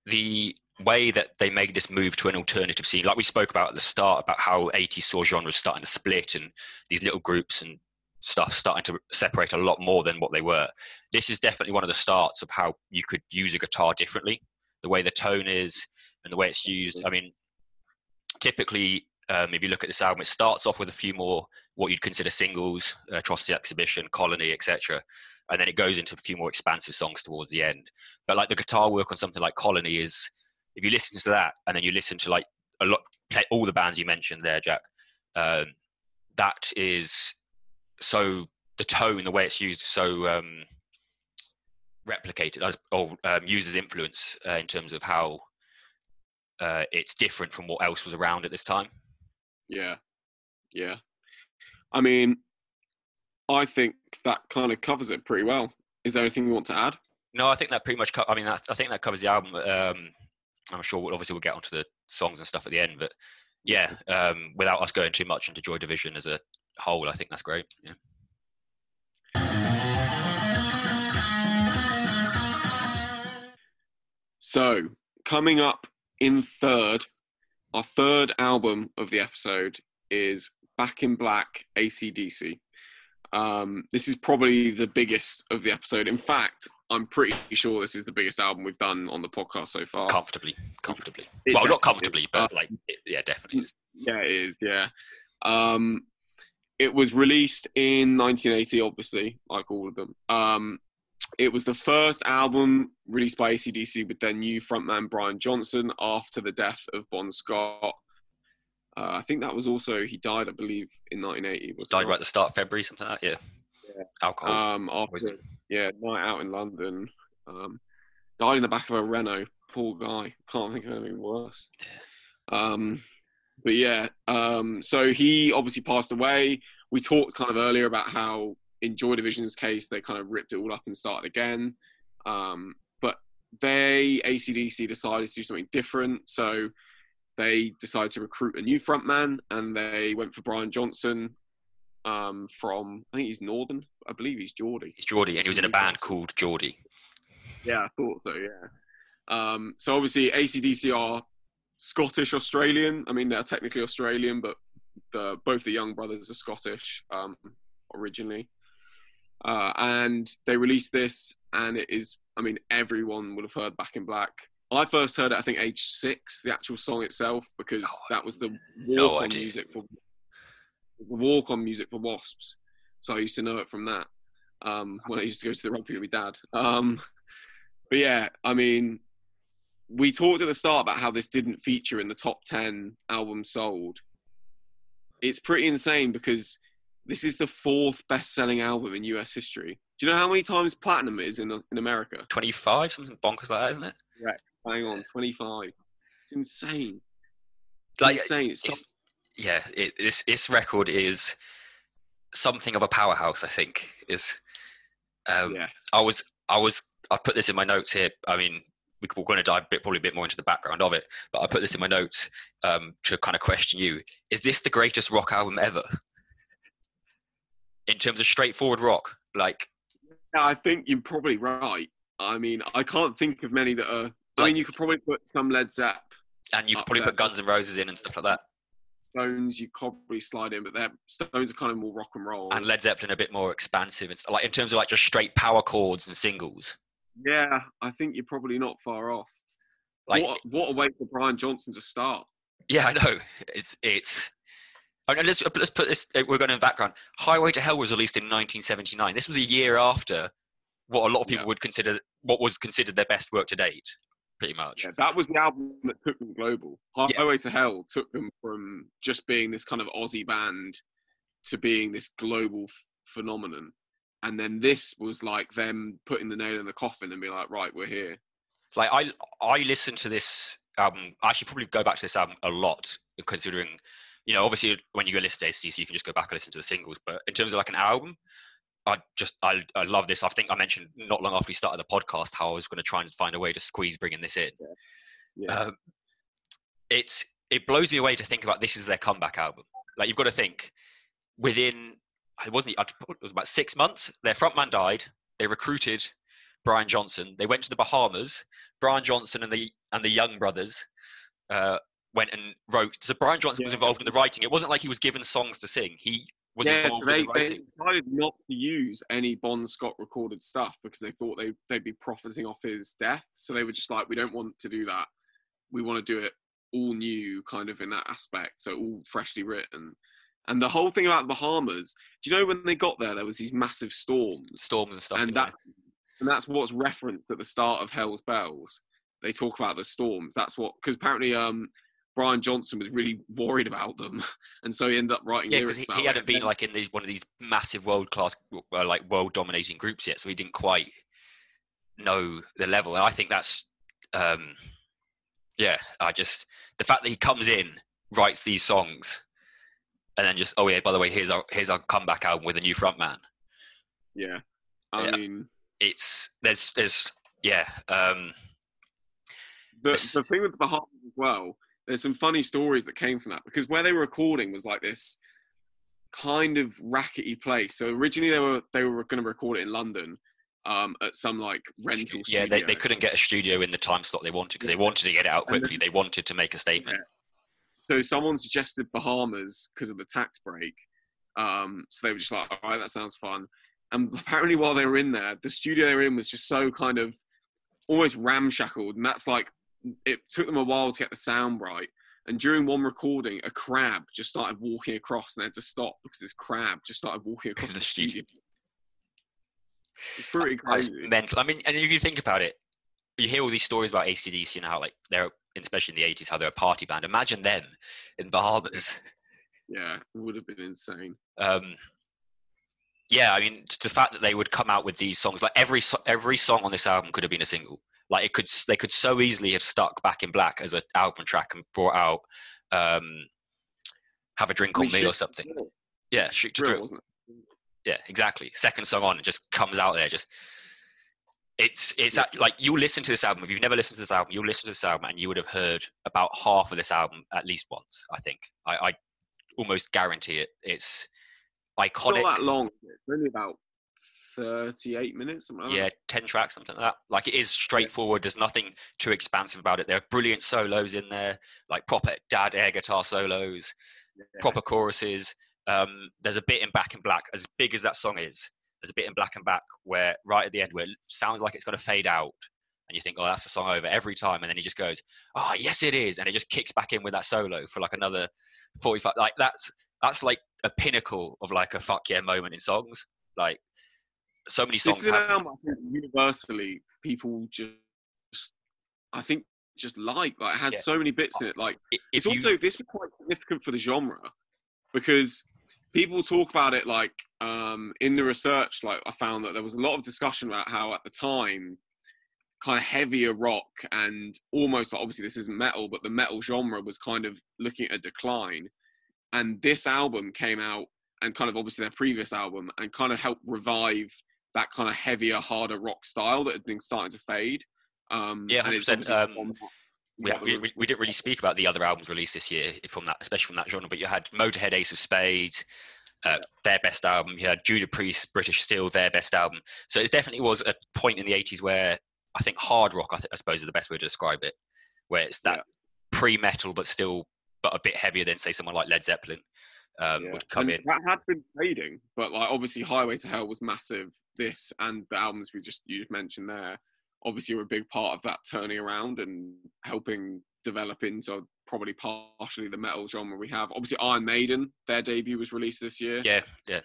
[SPEAKER 3] the way that they made this move to an alternative scene, like we spoke about at the start, about how 80s saw genres starting to split and these little groups and stuff starting to separate a lot more than what they were. This is definitely one of the starts of how you could use a guitar differently, the way the tone is and the way it's used. I mean, typically, um, if you look at this album, it starts off with a few more what you'd consider singles, Atrocity Exhibition, Colony, etc. And then it goes into a few more expansive songs towards the end. But like the guitar work on something like Colony is, if you listen to that and then you listen to like a lot, all the bands you mentioned there, Jack, um, that is so the tone, the way it's used, is so um, replicated or um, used as influence uh, in terms of how uh, it's different from what else was around at this time.
[SPEAKER 2] Yeah, yeah. I mean, I think that kind of covers it pretty well. Is there anything you want to add?
[SPEAKER 3] No, I think that pretty much. Co- I mean, that, I think that covers the album. Um, I'm sure. We'll, obviously, we'll get onto the songs and stuff at the end, but yeah, um, without us going too much into Joy Division as a whole, I think that's great. Yeah.
[SPEAKER 2] So, coming up in third, our third album of the episode is Back in Black ACDC. Um, this is probably the biggest of the episode. In fact, I'm pretty sure this is the biggest album we've done on the podcast so far.
[SPEAKER 3] Comfortably, comfortably.
[SPEAKER 2] It
[SPEAKER 3] well, not comfortably,
[SPEAKER 2] is.
[SPEAKER 3] but like, it, yeah, definitely. is.
[SPEAKER 2] Yeah, it is. Yeah. Um, it was released in 1980, obviously, like all of them. Um, it was the first album released by ACDC with their new frontman Brian Johnson after the death of Bon Scott. Uh, I think that was also he died, I believe, in 1980. Was
[SPEAKER 3] Died right at the start of February, something like that. Yeah.
[SPEAKER 2] Yeah.
[SPEAKER 3] Alcohol.
[SPEAKER 2] Um, after yeah, night out in London. Um, died in the back of a Renault. Poor guy. Can't think of anything worse. Um, but yeah, um, so he obviously passed away. We talked kind of earlier about how in Joy Division's case they kind of ripped it all up and started again. Um, but they ACDC decided to do something different. So they decided to recruit a new frontman, and they went for Brian Johnson um, from I think he's Northern. I believe he's Geordie.
[SPEAKER 3] He's Geordie, and he was in a band called Geordie.
[SPEAKER 2] Yeah, I thought so. Yeah. Um, so obviously ACDC are Scottish Australian. I mean, they're technically Australian, but the, both the Young brothers are Scottish um, originally. Uh, and they released this, and it is. I mean, everyone would have heard Back in Black. I first heard it, I think, age six, the actual song itself, because
[SPEAKER 3] Oh,
[SPEAKER 2] that was the
[SPEAKER 3] no
[SPEAKER 2] walk on
[SPEAKER 3] idea.
[SPEAKER 2] music for the walk on music for Wasps. So I used to know it from that um, when I used to go to the rugby with my dad. Um, but yeah, I mean, we talked at the start about how this didn't feature in the top 10 albums sold. It's pretty insane because this is the fourth best selling album in US history. Do you know how many times platinum is in, in America?
[SPEAKER 3] 25, something bonkers like that, isn't it?
[SPEAKER 2] Right, hang on, 25. It's insane. It's
[SPEAKER 3] Like,
[SPEAKER 2] insane. It's,
[SPEAKER 3] it's- yeah, it, this this record is something of a powerhouse. I think is. Um,
[SPEAKER 2] yes.
[SPEAKER 3] I was I was I put this in my notes here. I mean, we- we're going to dive a bit, probably a bit more into the background of it, but I put this in my notes um, to kind of question you: Is this the greatest rock album ever? In terms of straightforward rock, like
[SPEAKER 2] Yeah, I think you're probably right. I mean, I can't think of many that are. I mean, you could probably put some Led Zepp,
[SPEAKER 3] and you could probably
[SPEAKER 2] there.
[SPEAKER 3] put Guns and Roses in and stuff like that,
[SPEAKER 2] Stones. You could probably slide in, but their Stones are kind of more rock and roll.
[SPEAKER 3] and Led Zeppelin a bit more expansive and. Like in terms of like just straight power chords and singles.
[SPEAKER 2] yeah, I think you're probably not far off.
[SPEAKER 3] Like
[SPEAKER 2] what, what a way for Brian Johnson to start.
[SPEAKER 3] Yeah, I know. It's it's. Oh, no, let's let's put this. uh, We're going in the background. Highway to Hell was released in 1979. This was a year after what a lot of people
[SPEAKER 2] Yeah.
[SPEAKER 3] would consider what was considered their best work to date, pretty much.
[SPEAKER 2] Yeah, that was the album that took them global.
[SPEAKER 3] Yeah.
[SPEAKER 2] Highway to Hell took them from just being this kind of Aussie band to being this global f- phenomenon. And then this was like them putting the nail in the coffin and be like, right, we're here.
[SPEAKER 3] It's Like I I listened to this album. I should probably go back to this album a lot, considering you know obviously when you go listen to ACDC, you can just go back and listen to the singles. But in terms of like an album. I just I, I love this. I think I mentioned not long after we started the podcast how I was going to try and find a way to squeeze bringing this in.
[SPEAKER 2] Yeah.
[SPEAKER 3] um, it's it blows me away to think about this is their comeback album. Like you've got to think within it wasn't it was about six months. Their frontman died. They recruited Brian Johnson. They went to the Bahamas. Brian Johnson and the and the Young brothers uh, went and wrote. So Brian Johnson was involved in the writing. It wasn't like he was given songs to sing. He was
[SPEAKER 2] yeah,
[SPEAKER 3] involved
[SPEAKER 2] they,
[SPEAKER 3] in the
[SPEAKER 2] they decided not to use any Bon Scott recorded stuff because they thought they, they'd be profiting off his death. So they were just like, we don't want to do that. We want to do it all new, kind of in that aspect. So all freshly written. And the whole thing about the Bahamas, do you know when they got there, there was these massive storms.
[SPEAKER 3] Storms and stuff.
[SPEAKER 2] and that and that's what's referenced at the start of Hell's Bells. They talk about the storms. That's what because apparently um Brian Johnson was really worried about them, and so he ended up writing
[SPEAKER 3] Yeah, because he, he hadn't been like in these one of these massive world class, uh, like world dominating groups yet, so he didn't quite know the level. And I think that's, um, yeah, I just the fact that he comes in, writes these songs, and then just oh yeah, by the way, here's our here's our comeback album with a new frontman.
[SPEAKER 2] yeah. I
[SPEAKER 3] Yeah.
[SPEAKER 2] mean,
[SPEAKER 3] It's there's there's yeah, um,
[SPEAKER 2] the the thing with the Bahamas as well. There's some funny stories that came from that because where they were recording was like this kind of rackety place. So originally they were they were going to record it in London. Um, at some like rental
[SPEAKER 3] yeah,
[SPEAKER 2] studio.
[SPEAKER 3] they, they couldn't get a studio in the time slot they wanted because they wanted to get it out
[SPEAKER 2] And then-
[SPEAKER 3] quickly. They wanted to make a statement.
[SPEAKER 2] so someone suggested Bahamas because of the tax break. Um, so they were just like, all right, that sounds fun. And apparently, while they were in there, the studio they were in was just so kind of almost ramshackled. And that's like, it took them a while to get the sound right. And during one recording, a crab just started walking across and they had to stop because this crab just started walking across
[SPEAKER 3] The
[SPEAKER 2] the
[SPEAKER 3] studio.
[SPEAKER 2] studio. It's pretty crazy.
[SPEAKER 3] mental. I mean, and if you think about it, you hear all these stories about ACDC and how like they're especially in the eighties, how they're a party band. Imagine them in the Bahamas.
[SPEAKER 2] Yeah, it would have been insane.
[SPEAKER 3] Um, yeah, I mean, the fact that they would come out with these songs, like every every song on this album could have been a single. Like it could, they could so easily have stuck Back in Black as an album track and brought out um, "Have a Drink on Me" or something. Yeah, shoot to
[SPEAKER 2] Thrill,
[SPEAKER 3] thrill.
[SPEAKER 2] wasn't
[SPEAKER 3] Yeah, exactly. Second song on, it just comes out there. Just it's it's
[SPEAKER 2] Yeah.
[SPEAKER 3] like you'll listen to this album. If you've never listened to this album, you'll listen to this album and you would have heard about half of this album at least once. I think I, I almost guarantee it. It's
[SPEAKER 2] it?
[SPEAKER 3] iconic.
[SPEAKER 2] Not that long. It's only about thirty-eight minutes. Something like
[SPEAKER 3] yeah,
[SPEAKER 2] that.
[SPEAKER 3] ten tracks, something like that. Like it is straightforward. There's nothing too expansive about it. There are brilliant solos in there, like proper dad air guitar solos,
[SPEAKER 2] Yeah.
[SPEAKER 3] proper choruses. Um, there's a bit in Back in Black, as big as that song is. There's a bit in Black and Back where right at the end where it sounds like it's going to fade out, and you think, oh, that's the song over every time, and then he just goes, oh, yes, it is, and it just kicks back in with that solo for like another 45. Like that's that's like a pinnacle of like a fuck yeah moment in songs. Like so many songs
[SPEAKER 2] This is an album I think universally people just, I think, just like. Like it has
[SPEAKER 3] Yeah.
[SPEAKER 2] so many bits in it. Like
[SPEAKER 3] i-
[SPEAKER 2] it's
[SPEAKER 3] you-
[SPEAKER 2] also this was quite significant for the genre because people talk about it like um, in the research. Like I found that there was a lot of discussion about how at the time, kind of heavier rock and almost like obviously this isn't metal, but the metal genre was kind of looking at a decline. And this album came out and kind of obviously their previous album and kind of helped revive that kind of heavier, harder rock style that had been starting to fade. Um,
[SPEAKER 3] Yeah, 100%,
[SPEAKER 2] obviously
[SPEAKER 3] um, we, we, we- we didn't really speak about the other albums released this year from that, especially from that genre. But you had Motorhead, Ace of Spades, uh, their best album. You had Judas Priest, British Steel, their best album. So it definitely was a point in the '80s where I think hard rock, I, th- I suppose, is the best way to describe it, where it's that
[SPEAKER 2] Yeah.
[SPEAKER 3] pre-metal but still, but a bit heavier than say someone like Led Zeppelin um,
[SPEAKER 2] Yeah.
[SPEAKER 3] would come
[SPEAKER 2] And
[SPEAKER 3] in.
[SPEAKER 2] That had been fading, but like obviously Highway to Hell was massive. This and the albums we just you just mentioned there, obviously were a big part of that turning around and helping develop into probably partially the metal genre we have. Obviously Iron Maiden, their debut was released this year.
[SPEAKER 3] Yeah, yeah.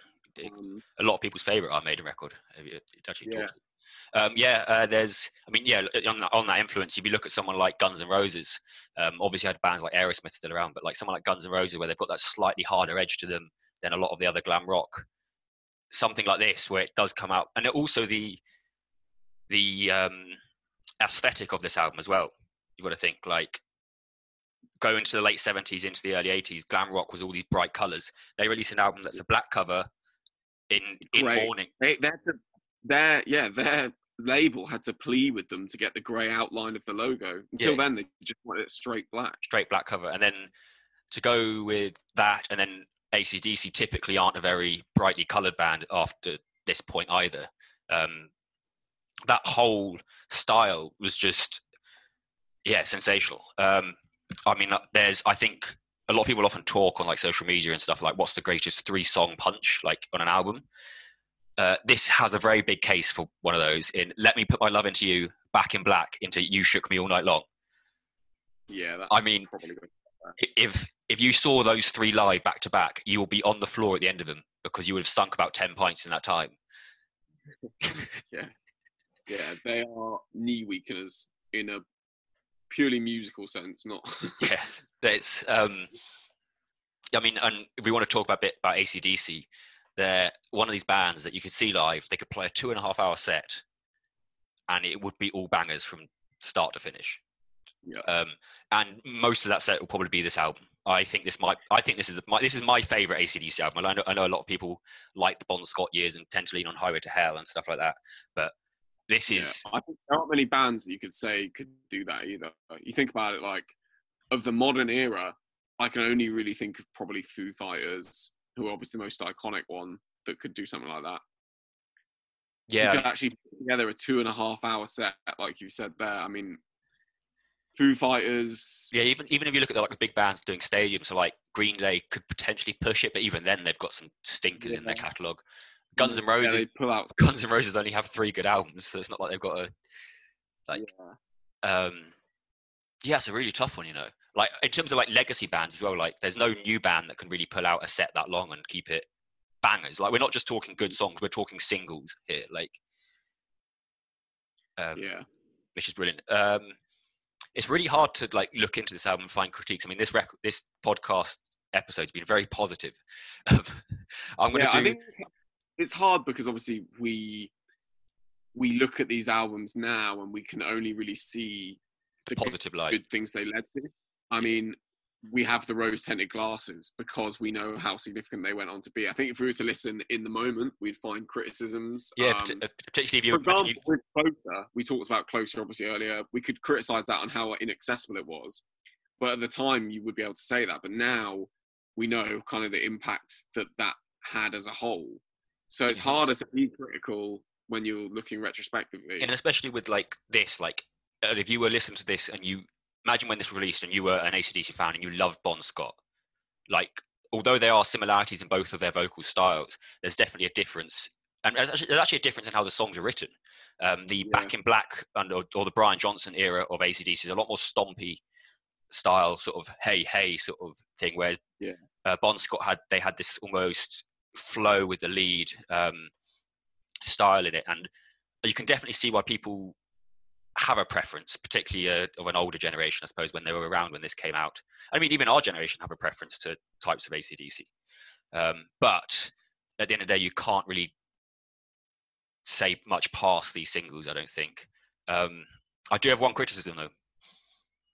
[SPEAKER 2] Um,
[SPEAKER 3] a lot of people's favorite Iron Maiden record. It actually
[SPEAKER 2] Yeah.
[SPEAKER 3] talks. Um, yeah, uh, there's. I mean, yeah, on that, on that influence, if you look at someone like Guns N' Roses, um, obviously had bands like Aerosmith still around, but like someone like Guns N' Roses, where they've got that slightly harder edge to them than a lot of the other glam rock. Something like this, where it does come out, and also the the um, aesthetic of this album as well. You've got to think like going to the late seventies into the early eighties, glam rock was all these bright colours. They released an album that's a black cover in in
[SPEAKER 2] Great.
[SPEAKER 3] mourning.
[SPEAKER 2] they to, their yeah, their label had to plead with them to get the grey outline of the logo. Until
[SPEAKER 3] Yeah.
[SPEAKER 2] then they just wanted it straight black.
[SPEAKER 3] straight black cover. And then to go with that, and then ACDC typically aren't a very brightly coloured band after this point either. Um, that whole style was just, yeah, sensational. Um, I mean, there's, I think a lot of people often talk on like social media and stuff like, what's the greatest three song punch like on an album? Uh, this has a very big case for one of those in Let Me Put My Love Into You, Back in Black, into You Shook Me All Night Long.
[SPEAKER 2] Yeah, that's
[SPEAKER 3] I mean,
[SPEAKER 2] probably
[SPEAKER 3] if if you saw those three live back to back, you will be on the floor at the end of them because you would have sunk about ten pints in that time.
[SPEAKER 2] Yeah, yeah, they are knee weakeners in a purely musical sense, not.
[SPEAKER 3] yeah, it's. Um, I mean, and if we want to talk about a bit about ACDC, they're one of these bands that you could see live. They could play a two and a half hour set, and it would be all bangers from start to finish.
[SPEAKER 2] Yeah.
[SPEAKER 3] Um, and most of that set will probably be this album. I think this might. I think this is my this is my favorite ACDC album. I know, I know a lot of people like the Bon Scott years and tend to lean on Highway to Hell and stuff like that. But this
[SPEAKER 2] Yeah,
[SPEAKER 3] is
[SPEAKER 2] I think there aren't many bands that you could say could do that either. You think about it, like of the modern era, I can only really think of probably Foo Fighters, who are obviously the most iconic one that could do something like that.
[SPEAKER 3] yeah.
[SPEAKER 2] You could actually put together a two and a half hour set, like you said there. I mean, Foo Fighters.
[SPEAKER 3] Yeah, even even if you look at the, like the big bands doing stadiums, so like Green Day could potentially push it, but even then they've got some stinkers in their catalogue. Guns N'
[SPEAKER 2] yeah,
[SPEAKER 3] Roses,
[SPEAKER 2] they pull out.
[SPEAKER 3] Guns N' Roses only have three good albums, so it's not like they've got a like.
[SPEAKER 2] yeah.
[SPEAKER 3] Um, yeah, it's a really tough one, you know. Like in terms of like legacy bands as well. Like, there's no new band that can really pull out a set that long and keep it bangers. Like, we're not just talking good songs; we're talking singles here. Like, um,
[SPEAKER 2] yeah.
[SPEAKER 3] which is brilliant. Um, it's really hard to like look into this album and find critiques. I mean, this record, this podcast episode's been very positive. I'm going to
[SPEAKER 2] yeah, I
[SPEAKER 3] do.
[SPEAKER 2] think it's hard because obviously we we look at these albums now and we can only really see
[SPEAKER 3] the
[SPEAKER 2] the good-
[SPEAKER 3] positive light.
[SPEAKER 2] good things they led to. I mean, we have the rose tinted glasses because we know how significant they went on to be. I think if we were to listen in the moment, we'd find criticisms.
[SPEAKER 3] Yeah,
[SPEAKER 2] um,
[SPEAKER 3] uh, particularly if
[SPEAKER 2] for
[SPEAKER 3] you,
[SPEAKER 2] example,
[SPEAKER 3] you
[SPEAKER 2] with Closer, we talked about Closer obviously earlier. We could criticize that on how inaccessible it was, but at the time you would be able to say that. But now we know kind of the impact that that had as a whole. So it's harder to be critical when you're looking retrospectively.
[SPEAKER 3] and especially with like this, like uh, if you were listening to this and you imagine when this was released and you were an ACDC fan and you loved Bon Scott, like although there are similarities in both of their vocal styles, there's definitely a difference. And there's actually, there's actually a difference in how the songs are written. Um, the
[SPEAKER 2] Yeah.
[SPEAKER 3] Back in Black and, or, or the Brian Johnson era of ACDC is a lot more stompy style, sort of hey hey sort of thing. Whereas
[SPEAKER 2] Yeah.
[SPEAKER 3] uh, Bon Scott had they had this almost flow with the lead um, style in it, and you can definitely see why people have a preference, particularly uh, of an older generation, I suppose, when they were around when this came out. I mean, even our generation have a preference to types of ACDC. Um, but at the end of the day, you can't really say much past these singles, I don't think. Um, I do have one criticism, though.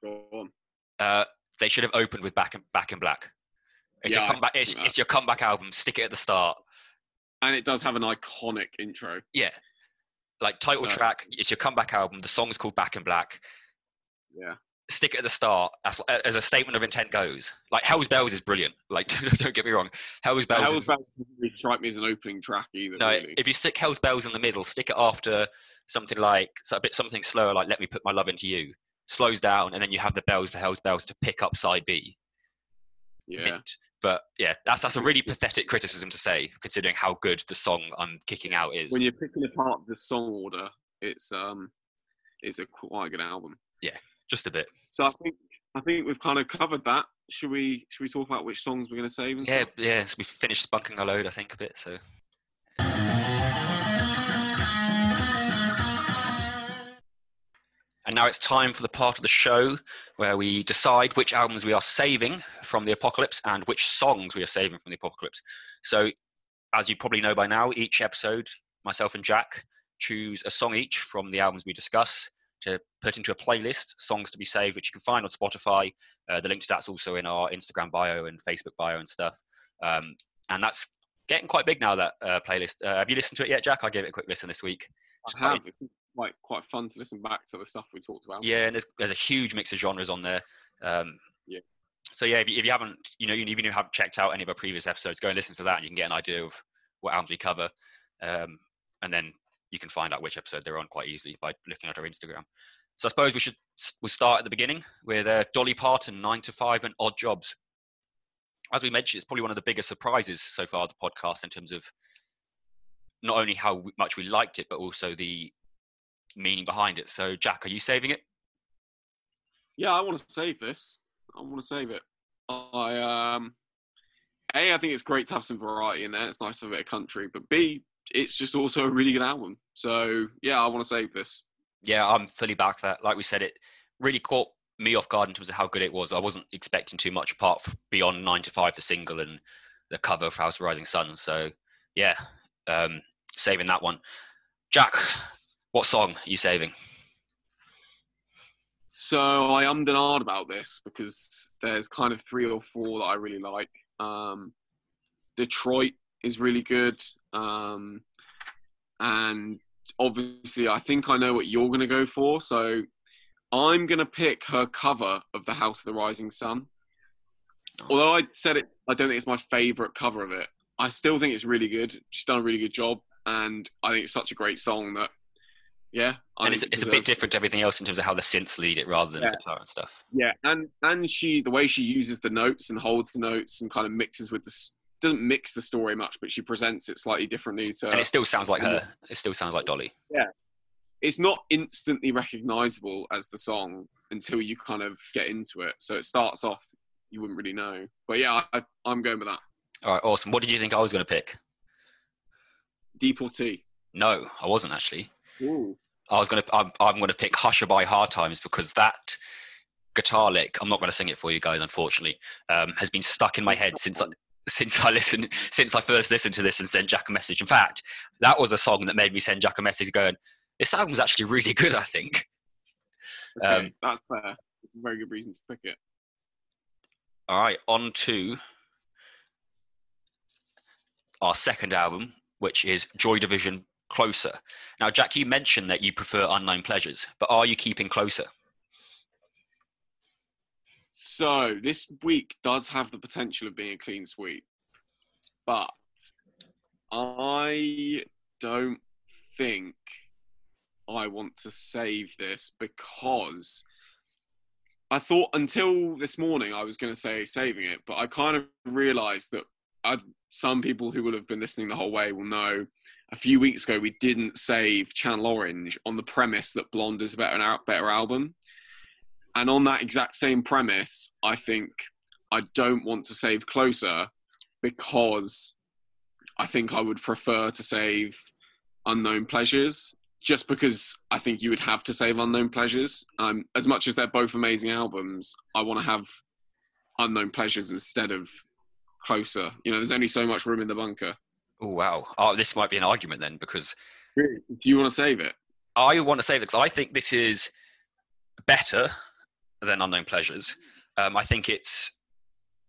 [SPEAKER 2] Go on.
[SPEAKER 3] Uh, they should have opened with Back in, Back in Black. It's,
[SPEAKER 2] Yeah,
[SPEAKER 3] your comeback, it's, it's your comeback album. Stick it at the start.
[SPEAKER 2] And it does have an iconic intro.
[SPEAKER 3] Yeah. Like title
[SPEAKER 2] So-
[SPEAKER 3] track, it's your comeback album. The song's called Back in Black.
[SPEAKER 2] Yeah.
[SPEAKER 3] stick it at the start as, as a statement of intent goes. Like Hell's Bells is brilliant. Like don't get me wrong, Hell's Bells.
[SPEAKER 2] Hell's
[SPEAKER 3] is,
[SPEAKER 2] Bells doesn't really strike me as an opening track either.
[SPEAKER 3] no,
[SPEAKER 2] really.
[SPEAKER 3] if you stick Hell's Bells in the middle, stick it after something like a bit something slower, like Let Me Put My Love Into You. Slows down, and then you have the bells, the Hell's Bells, to pick up side B.
[SPEAKER 2] yeah.
[SPEAKER 3] mint. But yeah, that's that's a really pathetic criticism to say, considering how good the song I'm kicking out is.
[SPEAKER 2] When you're picking apart the song order, it's um, it's a quite good album.
[SPEAKER 3] Yeah, just a bit.
[SPEAKER 2] So I think I think we've kind of covered that. Should we should we talk about which songs we're going to save? And
[SPEAKER 3] Yeah,
[SPEAKER 2] stuff?
[SPEAKER 3] yeah. So we finished spunking our load, I think, a bit. So And now it's time for the part of the show where we decide which albums we are saving from the apocalypse and which songs we are saving from the apocalypse. So, as you probably know by now, each episode, myself and Jack choose a song each from the albums we discuss to put into a playlist, songs to be saved, which you can find on Spotify. Uh, the link to that's also in our Instagram bio and Facebook bio and stuff. Um, and that's getting quite big now, that uh, playlist. Uh, have you listened to it yet, Jack? I gave it a quick listen this week.
[SPEAKER 2] I have. Quite quite fun to listen back to the stuff we talked about.
[SPEAKER 3] Yeah, and there's there's a huge mix of genres on there. Um,
[SPEAKER 2] Yeah.
[SPEAKER 3] So yeah, if you, if you haven't, you know, even if you haven't checked out any of our previous episodes, go and listen to that, and you can get an idea of what albums we cover, um, and then you can find out which episode they're on quite easily by looking at our Instagram. So I suppose we should we'll start at the beginning with uh, Dolly Parton, Nine to Five, and Odd Jobs. As we mentioned, it's probably one of the biggest surprises so far the podcast in terms of not only how much we liked it, but also the meaning behind it. So, Jack, are you saving it?
[SPEAKER 2] Yeah, I want to save this. I want to save it. I um, a I think it's great to have some variety in there. It's nice to have a bit of country, but b it's just also a really good album. So yeah, I want to save this.
[SPEAKER 3] Yeah, I'm fully back that. Like we said, it really caught me off guard in terms of how good it was. I wasn't expecting too much apart f- beyond nine to five, the single and the cover for House of Rising Sun. So yeah, um, saving that one. Jack, what song are you saving?
[SPEAKER 2] So I ummed and about this because there's kind of three or four that I really like. Um, Detroit is really good, um, and obviously I think I know what you're going to go for. So I'm going to pick her cover of The House of the Rising Sun. Although I said it, I don't think it's my favorite cover of it. I still think it's really good. She's done a really good job, and I think it's such a great song that, yeah, I
[SPEAKER 3] and it's,
[SPEAKER 2] it
[SPEAKER 3] it's a bit different to everything else in terms of how the synths lead it rather than
[SPEAKER 2] Yeah.
[SPEAKER 3] the guitar and stuff.
[SPEAKER 2] Yeah, and and she the way she uses the notes and holds the notes and kind of mixes with the doesn't mix the story much, but she presents it slightly differently. To
[SPEAKER 3] and it still sounds like her. It still sounds like Dolly.
[SPEAKER 2] Yeah, it's not instantly recognizable as the song until you kind of get into it. So it starts off you wouldn't really know, but yeah, I, I'm going with that.
[SPEAKER 3] All right, awesome. What did you think I was going to pick?
[SPEAKER 2] Deportee.
[SPEAKER 3] No, I wasn't actually.
[SPEAKER 2] Ooh.
[SPEAKER 3] I was gonna I'm, I'm gonna pick Hush-a-Bye Hard Times because that guitar lick. I'm not going to sing it for you guys, unfortunately. Um, has been stuck in my head since I, since I listened since I first listened to this and sent Jack a message. In fact, that was a song that made me send Jack a message going, "This album's actually really good." I think.
[SPEAKER 2] Okay,
[SPEAKER 3] Um,
[SPEAKER 2] that's fair. It's a very good reason to pick it.
[SPEAKER 3] All right, on to our second album, which is Joy Division Closer. Now, Jack, you mentioned that you prefer Unknown Pleasures, but are you keeping Closer?
[SPEAKER 2] So this week does have the potential of being a clean sweep, but I don't think I want to save this because I thought until this morning I was going to say saving it, but I kind of realised that I, some people who will have been listening the whole way will know. A few weeks ago, we didn't save Channel Orange on the premise that Blonde is a better, better album. And on that exact same premise, I think I don't want to save Closer because I think I would prefer to save Unknown Pleasures just because I think you would have to save Unknown Pleasures. Um, as much as they're both amazing albums, I want to have Unknown Pleasures instead of Closer. You know, there's only so much room in the bunker.
[SPEAKER 3] Oh, wow. Oh, this might be an argument then, because
[SPEAKER 2] Do you want to save it?
[SPEAKER 3] I want to save it because I think this is better than Unknown Pleasures. Um, I think it's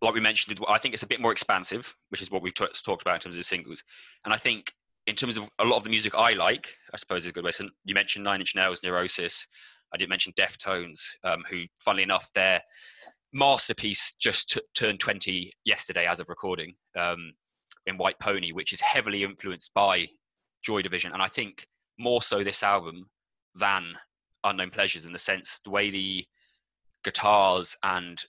[SPEAKER 3] like we mentioned. I think it's a bit more expansive, which is what we've t- talked about in terms of the singles. And I think in terms of a lot of the music I like, I suppose is a good way. So you mentioned Nine Inch Nails, Neurosis. I didn't mention Deftones, um, who, funnily enough, their masterpiece just t- turned 20 yesterday as of recording um, in White Pony, which is heavily influenced by Joy Division. And I think more so this album than Unknown Pleasures in the sense the way the guitars and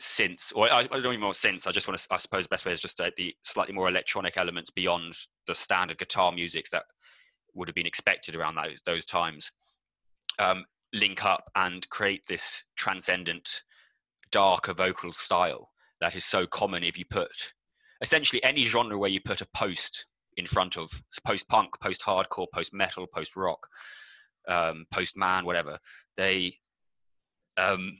[SPEAKER 3] synths, or I, I don't even want synths. I just want to, I suppose, the best way is just uh, the slightly more electronic elements beyond the standard guitar music that would have been expected around those, those times. Um, link up and create this transcendent, darker vocal style that is so common if you put essentially any genre where you put a post in front of post punk, post hardcore, post metal, post rock, um, post man, whatever. They um,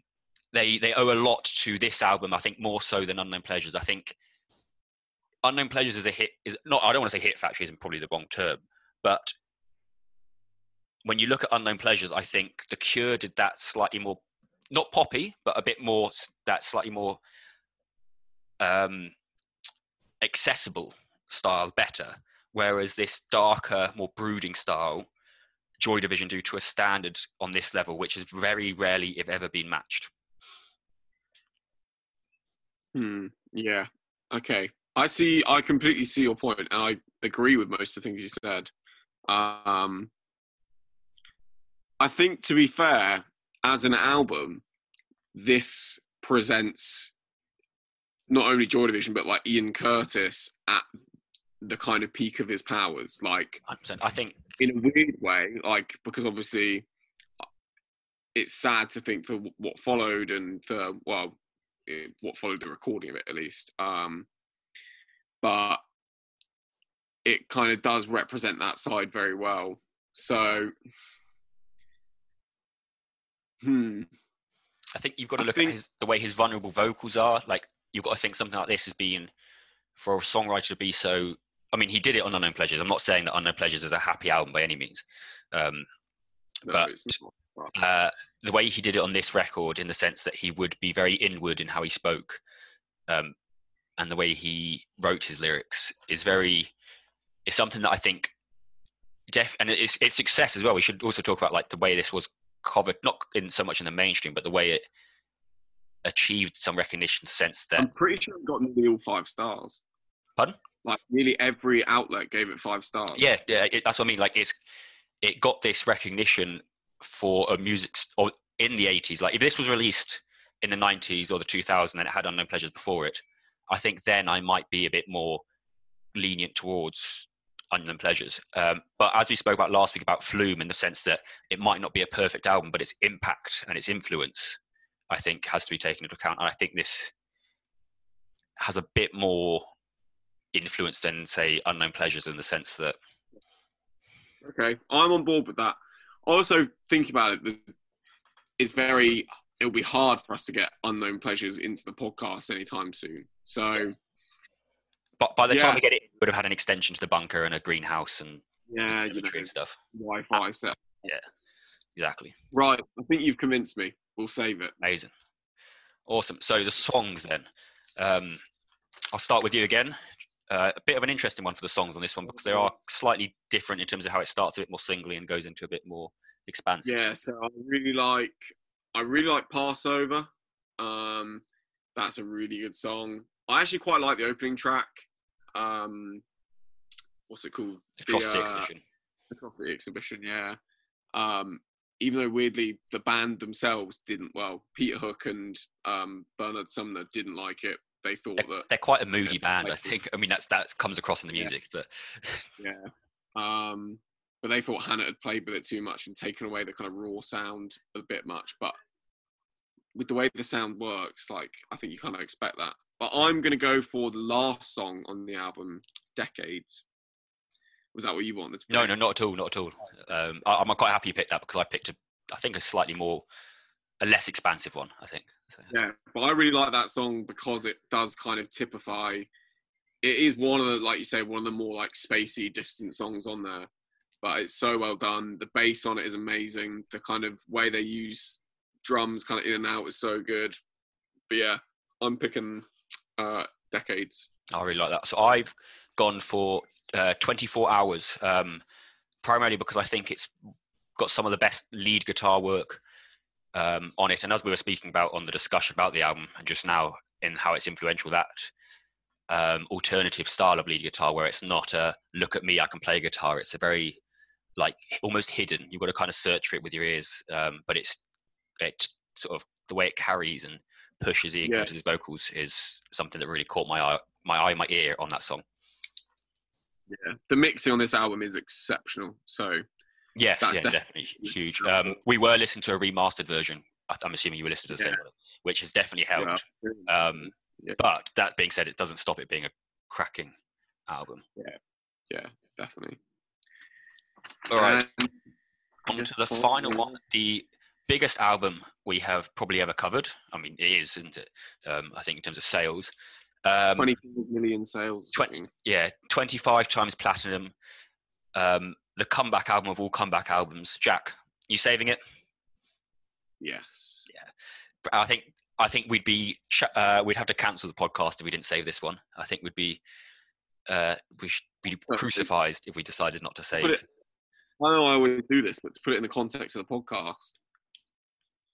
[SPEAKER 3] they they owe a lot to this album. I think more so than Unknown Pleasures. I think Unknown Pleasures is a hit. Is not. I don't want to say hit factory isn't probably the wrong term, but when you look at Unknown Pleasures, I think The Cure did that slightly more, not poppy, but a bit more that slightly more um, accessible style better. Whereas this darker, more brooding style, Joy Division do to a standard on this level, which has very rarely, if ever, been matched.
[SPEAKER 2] Hmm. Yeah. Okay. I see. I completely see your point, and I agree with most of the things you said. Um, I think, to be fair, as an album, this presents not only Joy Division but like Ian Curtis at the kind of peak of his powers. Like
[SPEAKER 3] 100%. I think
[SPEAKER 2] in a weird way, like because obviously it's sad to think that what followed and the well, eh, what followed the recording of it at least. Um, but it kind of does represent that side very well. So, hmm,
[SPEAKER 3] I think you've got to look
[SPEAKER 2] think-
[SPEAKER 3] at his, the way his vulnerable vocals are. Like you've got to think something like this has been for a songwriter to be so. I mean, he did it on Unknown Pleasures. I'm not saying that Unknown Pleasures is a happy album by any means. Um,
[SPEAKER 2] no,
[SPEAKER 3] But- uh, the way he did it on this record, in the sense that he would be very inward in how he spoke, um, and the way he wrote his lyrics is very is something that I think def and it's it's success as well. We should also talk about like the way this was covered, not in so much in the mainstream, but the way it achieved some recognition. since then.
[SPEAKER 2] I'm pretty sure it got nearly all five stars.
[SPEAKER 3] Pardon?
[SPEAKER 2] Like nearly every outlet gave it five stars.
[SPEAKER 3] yeah, yeah, it, that's what I mean. Like it's it got this recognition for a music s- or in the 80s. Like if this was released in the 90s or the 2000s and it had unknown pleasures before it, I think then I might be a bit more lenient towards unknown pleasures. Um, but as we spoke about last week about Flume, in the sense that it might not be a perfect album, but its impact and its influence, I think, has to be taken into account. And I think this has a bit more influence than say unknown pleasures in the sense that
[SPEAKER 2] Okay, I'm on board with that. Also, think about it. It's very it'll be hard for us to get unknown pleasures into the podcast anytime soon. So
[SPEAKER 3] But by the
[SPEAKER 2] Yeah.
[SPEAKER 3] time we get it, we would have had an extension to the bunker and a greenhouse and
[SPEAKER 2] yeah, you know,
[SPEAKER 3] and stuff.
[SPEAKER 2] Wi-Fi set.
[SPEAKER 3] Yeah, exactly.
[SPEAKER 2] Right, I think you've convinced me. We'll save it.
[SPEAKER 3] Amazing. Awesome. So the songs then. Um, I'll start with you again. Uh, a bit of an interesting one for the songs on this one because they are slightly different in terms of how it starts a bit more singly and goes into a bit more expansive.
[SPEAKER 2] Yeah, so I really like I really like Passover. Um that's a really good song. I actually quite like the opening track. Um what's it called?
[SPEAKER 3] Atrocity
[SPEAKER 2] uh,
[SPEAKER 3] Exhibition.
[SPEAKER 2] Atrocity Exhibition, yeah. Um even though weirdly the band themselves didn't well, Peter Hook and um Bernard Sumner didn't like it. They thought
[SPEAKER 3] They're,
[SPEAKER 2] that
[SPEAKER 3] they're quite a moody band, I think. I mean, that's that comes across in the
[SPEAKER 2] Yeah.
[SPEAKER 3] music, but
[SPEAKER 2] Yeah. Um, but they thought Hannett had played with it too much and taken away the kind of raw sound a bit much. But with the way the sound works, like I think you kind of expect that. But I'm gonna go for the last song on the album, Decades. Was that what you wanted? To
[SPEAKER 3] no, no, not at all, not at all. Um, I, I'm quite happy you picked that because I picked a, I think a slightly more, a less expansive one. I think. So,
[SPEAKER 2] Yeah, but I really like that song because it does kind of typify. It is one of the, like you say, one of the more like spacey, distant songs on there. But it's so well done. The bass on it is amazing. The kind of way they use drums, kind of in and out, is so good. But yeah, I'm picking uh, decades.
[SPEAKER 3] I really like that. So I've gone for uh, 24 hours, um, primarily because I think it's got some of the best lead guitar work um, on it. And as we were speaking about on the discussion about the album and just now in how it's influential, that um, alternative style of lead guitar where it's not a look at me, I can play guitar. It's a very like almost hidden. You've got to kind of search for it with your ears, um, but it's it sort of the way it carries and pushes Ian
[SPEAKER 2] Yeah.
[SPEAKER 3] Curtis's vocals is something that really caught my eye, my eye, my ear on that song.
[SPEAKER 2] Yeah, the mixing on this album is exceptional. So
[SPEAKER 3] Yes,
[SPEAKER 2] That's
[SPEAKER 3] yeah,
[SPEAKER 2] def-
[SPEAKER 3] definitely huge. Um, we were listening to a remastered version. I'm assuming you were listening to the same one, which has definitely helped.
[SPEAKER 2] yeah,
[SPEAKER 3] Um,
[SPEAKER 2] Yeah.
[SPEAKER 3] But that being said, it doesn't stop it being a cracking album.
[SPEAKER 2] yeah, yeah, definitely.
[SPEAKER 3] All right,
[SPEAKER 2] And
[SPEAKER 3] on to the final one, the biggest album we have probably ever covered. I mean, it is, isn't it? Um, I think in terms of sales. Um,
[SPEAKER 2] 20 million sales.
[SPEAKER 3] 20 yeah, 25 times platinum. Um, the comeback album of all comeback albums. Jack, you saving it?
[SPEAKER 2] Yes. Yeah.
[SPEAKER 3] I think I think we'd be uh, we'd have to cancel the podcast if we didn't save this one. I think we'd be uh, we should be crucified if we decided not to save.
[SPEAKER 2] It- I know I always do this, but to put it in the context of the podcast,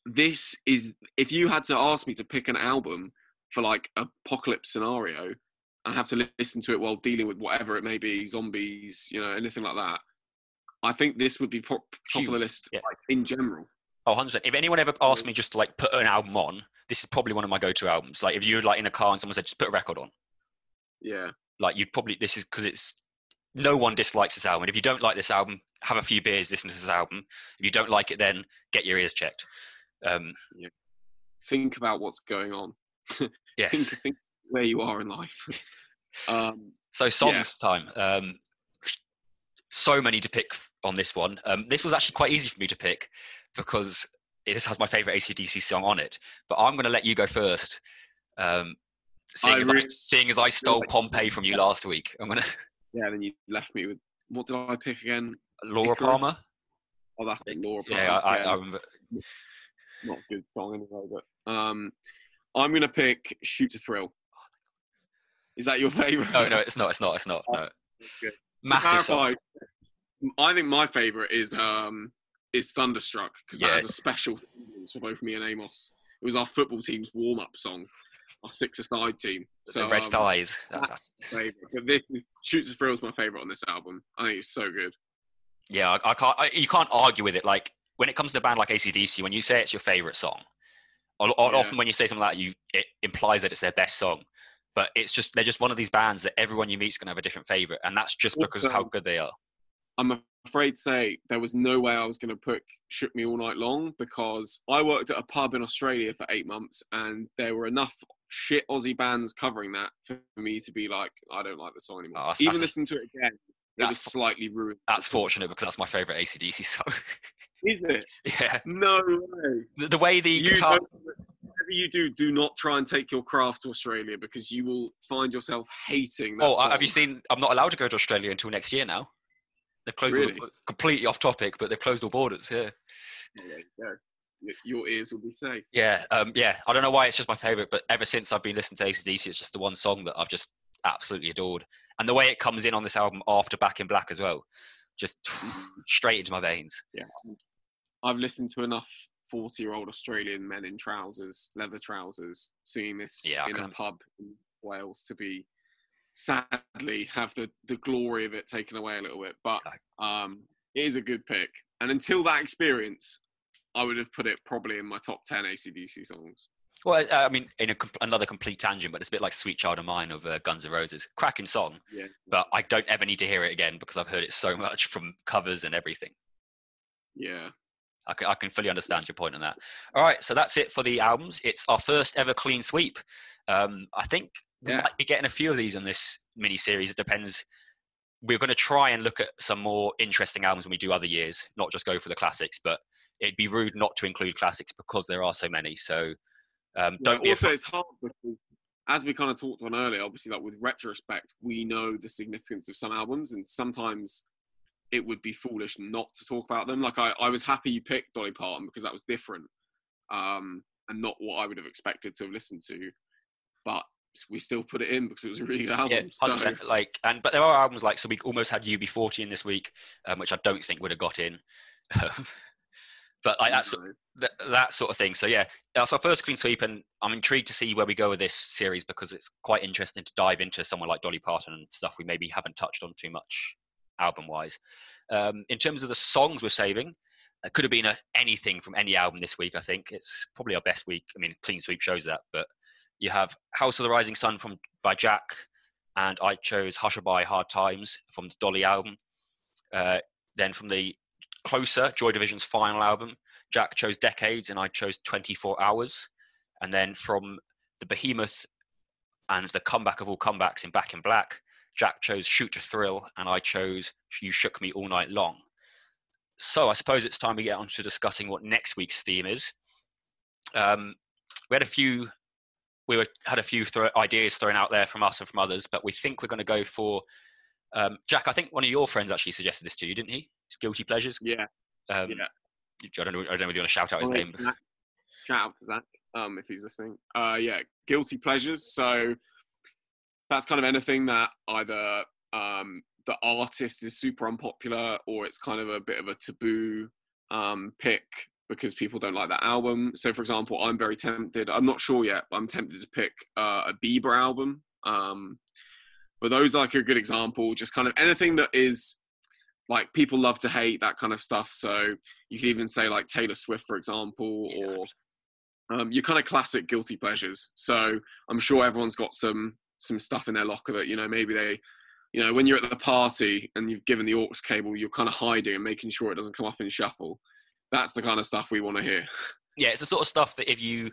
[SPEAKER 2] this is if you had to ask me to pick an album for like apocalypse scenario and have to li- listen to it while dealing with whatever it may be, zombies, you know, anything like that. I think this would be pro- top of the list
[SPEAKER 3] yeah.
[SPEAKER 2] like, in general.
[SPEAKER 3] Oh, 100%. If anyone ever asked me just to like put an album on, this is probably one of my go-to albums. Like if you're like in a car and someone said just put a record on,
[SPEAKER 2] Yeah,
[SPEAKER 3] like you'd probably this is because it's no one dislikes this album. And if you don't like this album, have a few beers, listen to this album. If you don't like it, then get your ears checked. Um,
[SPEAKER 2] think about what's going on. Think,
[SPEAKER 3] yes.
[SPEAKER 2] think where you are in life. um,
[SPEAKER 3] So songs time. Um, so many to pick on this one. Um, this was actually quite easy for me to pick because it has my favorite ACDC song on it. But I'm going to let you go first. Um, seeing,
[SPEAKER 2] I
[SPEAKER 3] as I, seeing as I stole Pompeii from you last week, I'm going to
[SPEAKER 2] yeah, then you left me with what did I pick again?
[SPEAKER 3] Laura
[SPEAKER 2] Icarus?
[SPEAKER 3] Palmer.
[SPEAKER 2] Oh, that's the Laura.
[SPEAKER 3] Yeah, I,
[SPEAKER 2] Palmer.
[SPEAKER 3] I, I remember.
[SPEAKER 2] not a good song anyway. But um, I'm gonna pick "Shoot to Thrill." Is that your favorite?
[SPEAKER 3] No, no, it's not. It's not. It's not. No. Massive
[SPEAKER 2] clarify, I think my favorite is um is "Thunderstruck" because
[SPEAKER 3] Yeah.
[SPEAKER 2] that has a special for both me and Amos. It was our football team's warm up song, our six-a-side team.
[SPEAKER 3] The
[SPEAKER 2] So
[SPEAKER 3] red
[SPEAKER 2] um,
[SPEAKER 3] thighs. That's, that's,
[SPEAKER 2] favorite. But this is, "Shoot to Thrill" is my favorite on this album. I think it's so good.
[SPEAKER 3] yeah, I, I can't. I, you can't argue with it. Like when it comes to a band like ACDC, when you say it's your favorite song, or, or
[SPEAKER 2] Yeah.
[SPEAKER 3] often when you say something like that, you it implies that it's their best song. But it's just they're just one of these bands that everyone you meet is going to have a different favorite, and that's just because of how good they are.
[SPEAKER 2] I'm afraid to say there was no way I was going to put Shook Me All Night Long because I worked at a pub in Australia for eight months and there were enough shit Aussie bands covering that for me to be like, I don't like the song anymore.
[SPEAKER 3] Oh, that's-
[SPEAKER 2] Even
[SPEAKER 3] that's a-
[SPEAKER 2] to it again, it was slightly ruined.
[SPEAKER 3] That's fortunate because that's my favorite ACDC song.
[SPEAKER 2] Is it?
[SPEAKER 3] Yeah,
[SPEAKER 2] No way.
[SPEAKER 3] the, the way the
[SPEAKER 2] You
[SPEAKER 3] guitar.
[SPEAKER 2] whatever you do, do not try and take your craft to Australia because you will find yourself hating that.
[SPEAKER 3] Oh, uh, have you seen? I'm not allowed to go to Australia until next year now. They've closed
[SPEAKER 2] Really?
[SPEAKER 3] the, completely off topic, but they've closed all borders. Yeah,
[SPEAKER 2] Yeah, there you go. Y- Your ears will be safe.
[SPEAKER 3] yeah, um, yeah. I don't know why it's just my favorite, but ever since I've been listening to ACDC, it's just the one song that I've just absolutely adored, and the way it comes in on this album after Back in Black as well, just straight into my veins.
[SPEAKER 2] Yeah. I've listened to enough 40 year old Australian men in trousers, leather trousers, seeing this
[SPEAKER 3] Yeah,
[SPEAKER 2] in a pub in Wales to be sadly have the, the glory of it taken away a little bit. But um, it is a good pick. And until that experience, I would have put it probably in my top 10 ACDC songs.
[SPEAKER 3] Well, I mean, in a, another complete tangent, but it's a bit like "Sweet Child of Mine" of uh, Guns N' Roses. Cracking song,
[SPEAKER 2] Yeah.
[SPEAKER 3] but I don't ever need to hear it again because I've heard it so much from covers and everything.
[SPEAKER 2] Yeah.
[SPEAKER 3] I can, I can fully understand your point on that. All right, so that's it for the albums. It's our first ever clean sweep. Um, I think we
[SPEAKER 2] Yeah.
[SPEAKER 3] might be getting a few of these in this mini series. It depends. We're going to try and look at some more interesting albums when we do other years, not just go for the classics. But it'd be rude not to include classics because there are so many. So um, don't be
[SPEAKER 2] also,
[SPEAKER 3] afraid.
[SPEAKER 2] it's hard because, as we kind of talked on earlier, obviously, like with retrospect, we know the significance of some albums, and sometimes it would be foolish not to talk about them. Like, I, I was happy you picked Dolly Parton because that was different um, and not what I would have expected to have listened to, but we still put it in because it was a really good album.
[SPEAKER 3] Yeah,
[SPEAKER 2] so,
[SPEAKER 3] Like, and but there are albums like so. We almost had UB40 in this week, um, which I don't think would have got in. but like that's that, that sort of thing. So yeah, that's our first clean sweep, and I'm intrigued to see where we go with this series because it's quite interesting to dive into someone like Dolly Parton and stuff we maybe haven't touched on too much album wise. Um, in terms of the songs we're saving, it could have been a, anything from any album this week. I think it's probably our best week. I mean, clean sweep shows that, but you have House of the Rising Sun from by Jack, and I chose Hush-a-Bye Hard Times from the Dolly album. Uh, then from the closer Joy Division's final album, Jack chose Decades and I chose 24 Hours. And then from the Behemoth and the comeback of all comebacks in Back in Black, Jack chose Shoot to Thrill and I chose You Shook Me All Night Long. So I suppose it's time we get on to discussing what next week's theme is. Um, we had a few, we were, had a few thro- ideas thrown out there from us and from others, but we think we're going to go for um, Jack. I think one of your friends actually suggested this to you, didn't he? It's Guilty Pleasures.
[SPEAKER 2] yeah.
[SPEAKER 3] Um,
[SPEAKER 2] Yeah.
[SPEAKER 3] I don't know. I don't know if you want to shout out his
[SPEAKER 2] Well,
[SPEAKER 3] name.
[SPEAKER 2] Zach- Shout out to Zach, um, if he's listening. Uh, yeah, guilty pleasures. So that's kind of anything that either um, the artist is super unpopular or it's kind of a bit of a taboo um, pick because people don't like that album. So, for example, I'm very tempted. I'm not sure yet. But I'm tempted to pick uh, a Bieber album. Um, but those are like a good example. Just kind of anything that is like people love to hate that kind of stuff. So you could even say like Taylor Swift, for example,
[SPEAKER 3] Yeah.
[SPEAKER 2] or um, your kind of classic guilty pleasures. So I'm sure everyone's got some some stuff in their locker that you know maybe they, you know, when you're at the party and you've given the aux cable, you're kind of hiding and making sure it doesn't come up in shuffle. That's the kind of stuff we want to hear.
[SPEAKER 3] Yeah, it's the sort of stuff that if you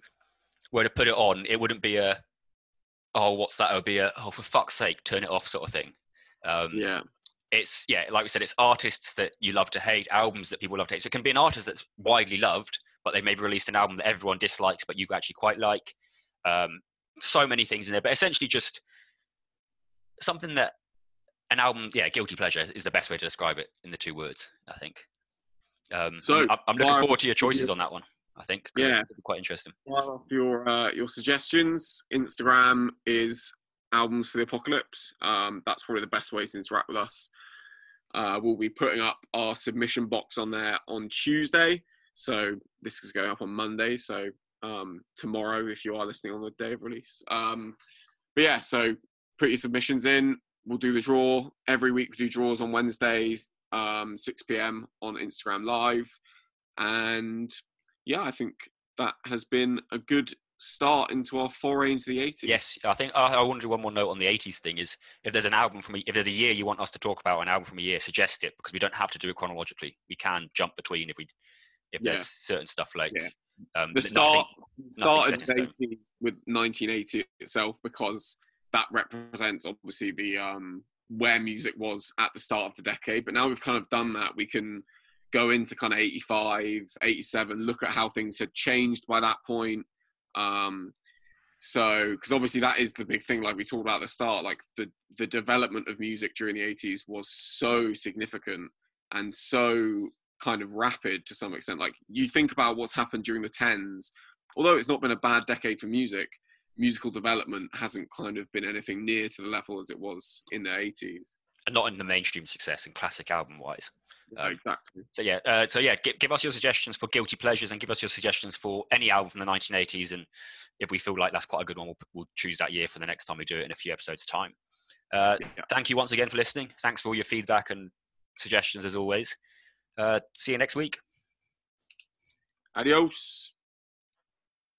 [SPEAKER 3] were to put it on, it wouldn't be a, oh, what's that? It would be a, oh, for fuck's sake, turn it off sort of thing. Um,
[SPEAKER 2] Yeah,
[SPEAKER 3] It's, yeah, like we said, it's artists that you love to hate, albums that people love to hate. So it can be an artist that's widely loved, but they maybe released an album that everyone dislikes, but you actually quite like. Um, so many things in there, but essentially just something that an album, yeah, guilty pleasure is the best way to describe it in the two words, I think. Um,
[SPEAKER 2] So,
[SPEAKER 3] I'm, I'm looking forward to your choices on that one. I think
[SPEAKER 2] Yeah.
[SPEAKER 3] quite interesting.
[SPEAKER 2] off your uh, your suggestions. Instagram is albums for the apocalypse. Um, that's probably the best way to interact with us. Uh, we'll be putting up our submission box on there on Tuesday. So this is going up on Monday. So um, tomorrow, if you are listening on the day of release. Um, but yeah, so put your submissions in. We'll do the draw every week. We do draws on Wednesdays, um, 6 p.m. on Instagram Live, and yeah, I think that has been a good start into our foray into the 80s.
[SPEAKER 3] Yes, I think I, I want to do one more note on the '80s thing. Is if there's an album from a, if there's a year you want us to talk about an album from a year, suggest it because we don't have to do it chronologically. We can jump between if we if
[SPEAKER 2] Yeah.
[SPEAKER 3] there's certain stuff like
[SPEAKER 2] Yeah.
[SPEAKER 3] um,
[SPEAKER 2] The
[SPEAKER 3] nothing-
[SPEAKER 2] start started
[SPEAKER 3] set in stone.
[SPEAKER 2] 80 with 1980 itself because that represents obviously the um, where music was at the start of the decade. But now we've kind of done that, we can go into kind of 85, 87, look at how things had changed by that point. Um, so, because obviously that is the big thing, like we talked about at the start, like the the development of music during the 80s was so significant and so kind of rapid to some extent. Like you think about what's happened during the 10s, although it's not been a bad decade for music, musical development hasn't kind of been anything near to the level as it was in the 80s.
[SPEAKER 3] And not in the mainstream success and classic album wise.
[SPEAKER 2] Um, exactly.
[SPEAKER 3] So yeah, uh, so yeah, give, give, us your suggestions for guilty pleasures and give us your suggestions for any album from the 1980s. And if we feel like that's quite a good one, we'll, we'll choose that year for the next time we do it in a few episodes' time. Uh, yeah. Thank you once again for listening. Thanks for all your feedback and suggestions as always. Uh, see you next week.
[SPEAKER 2] Adios.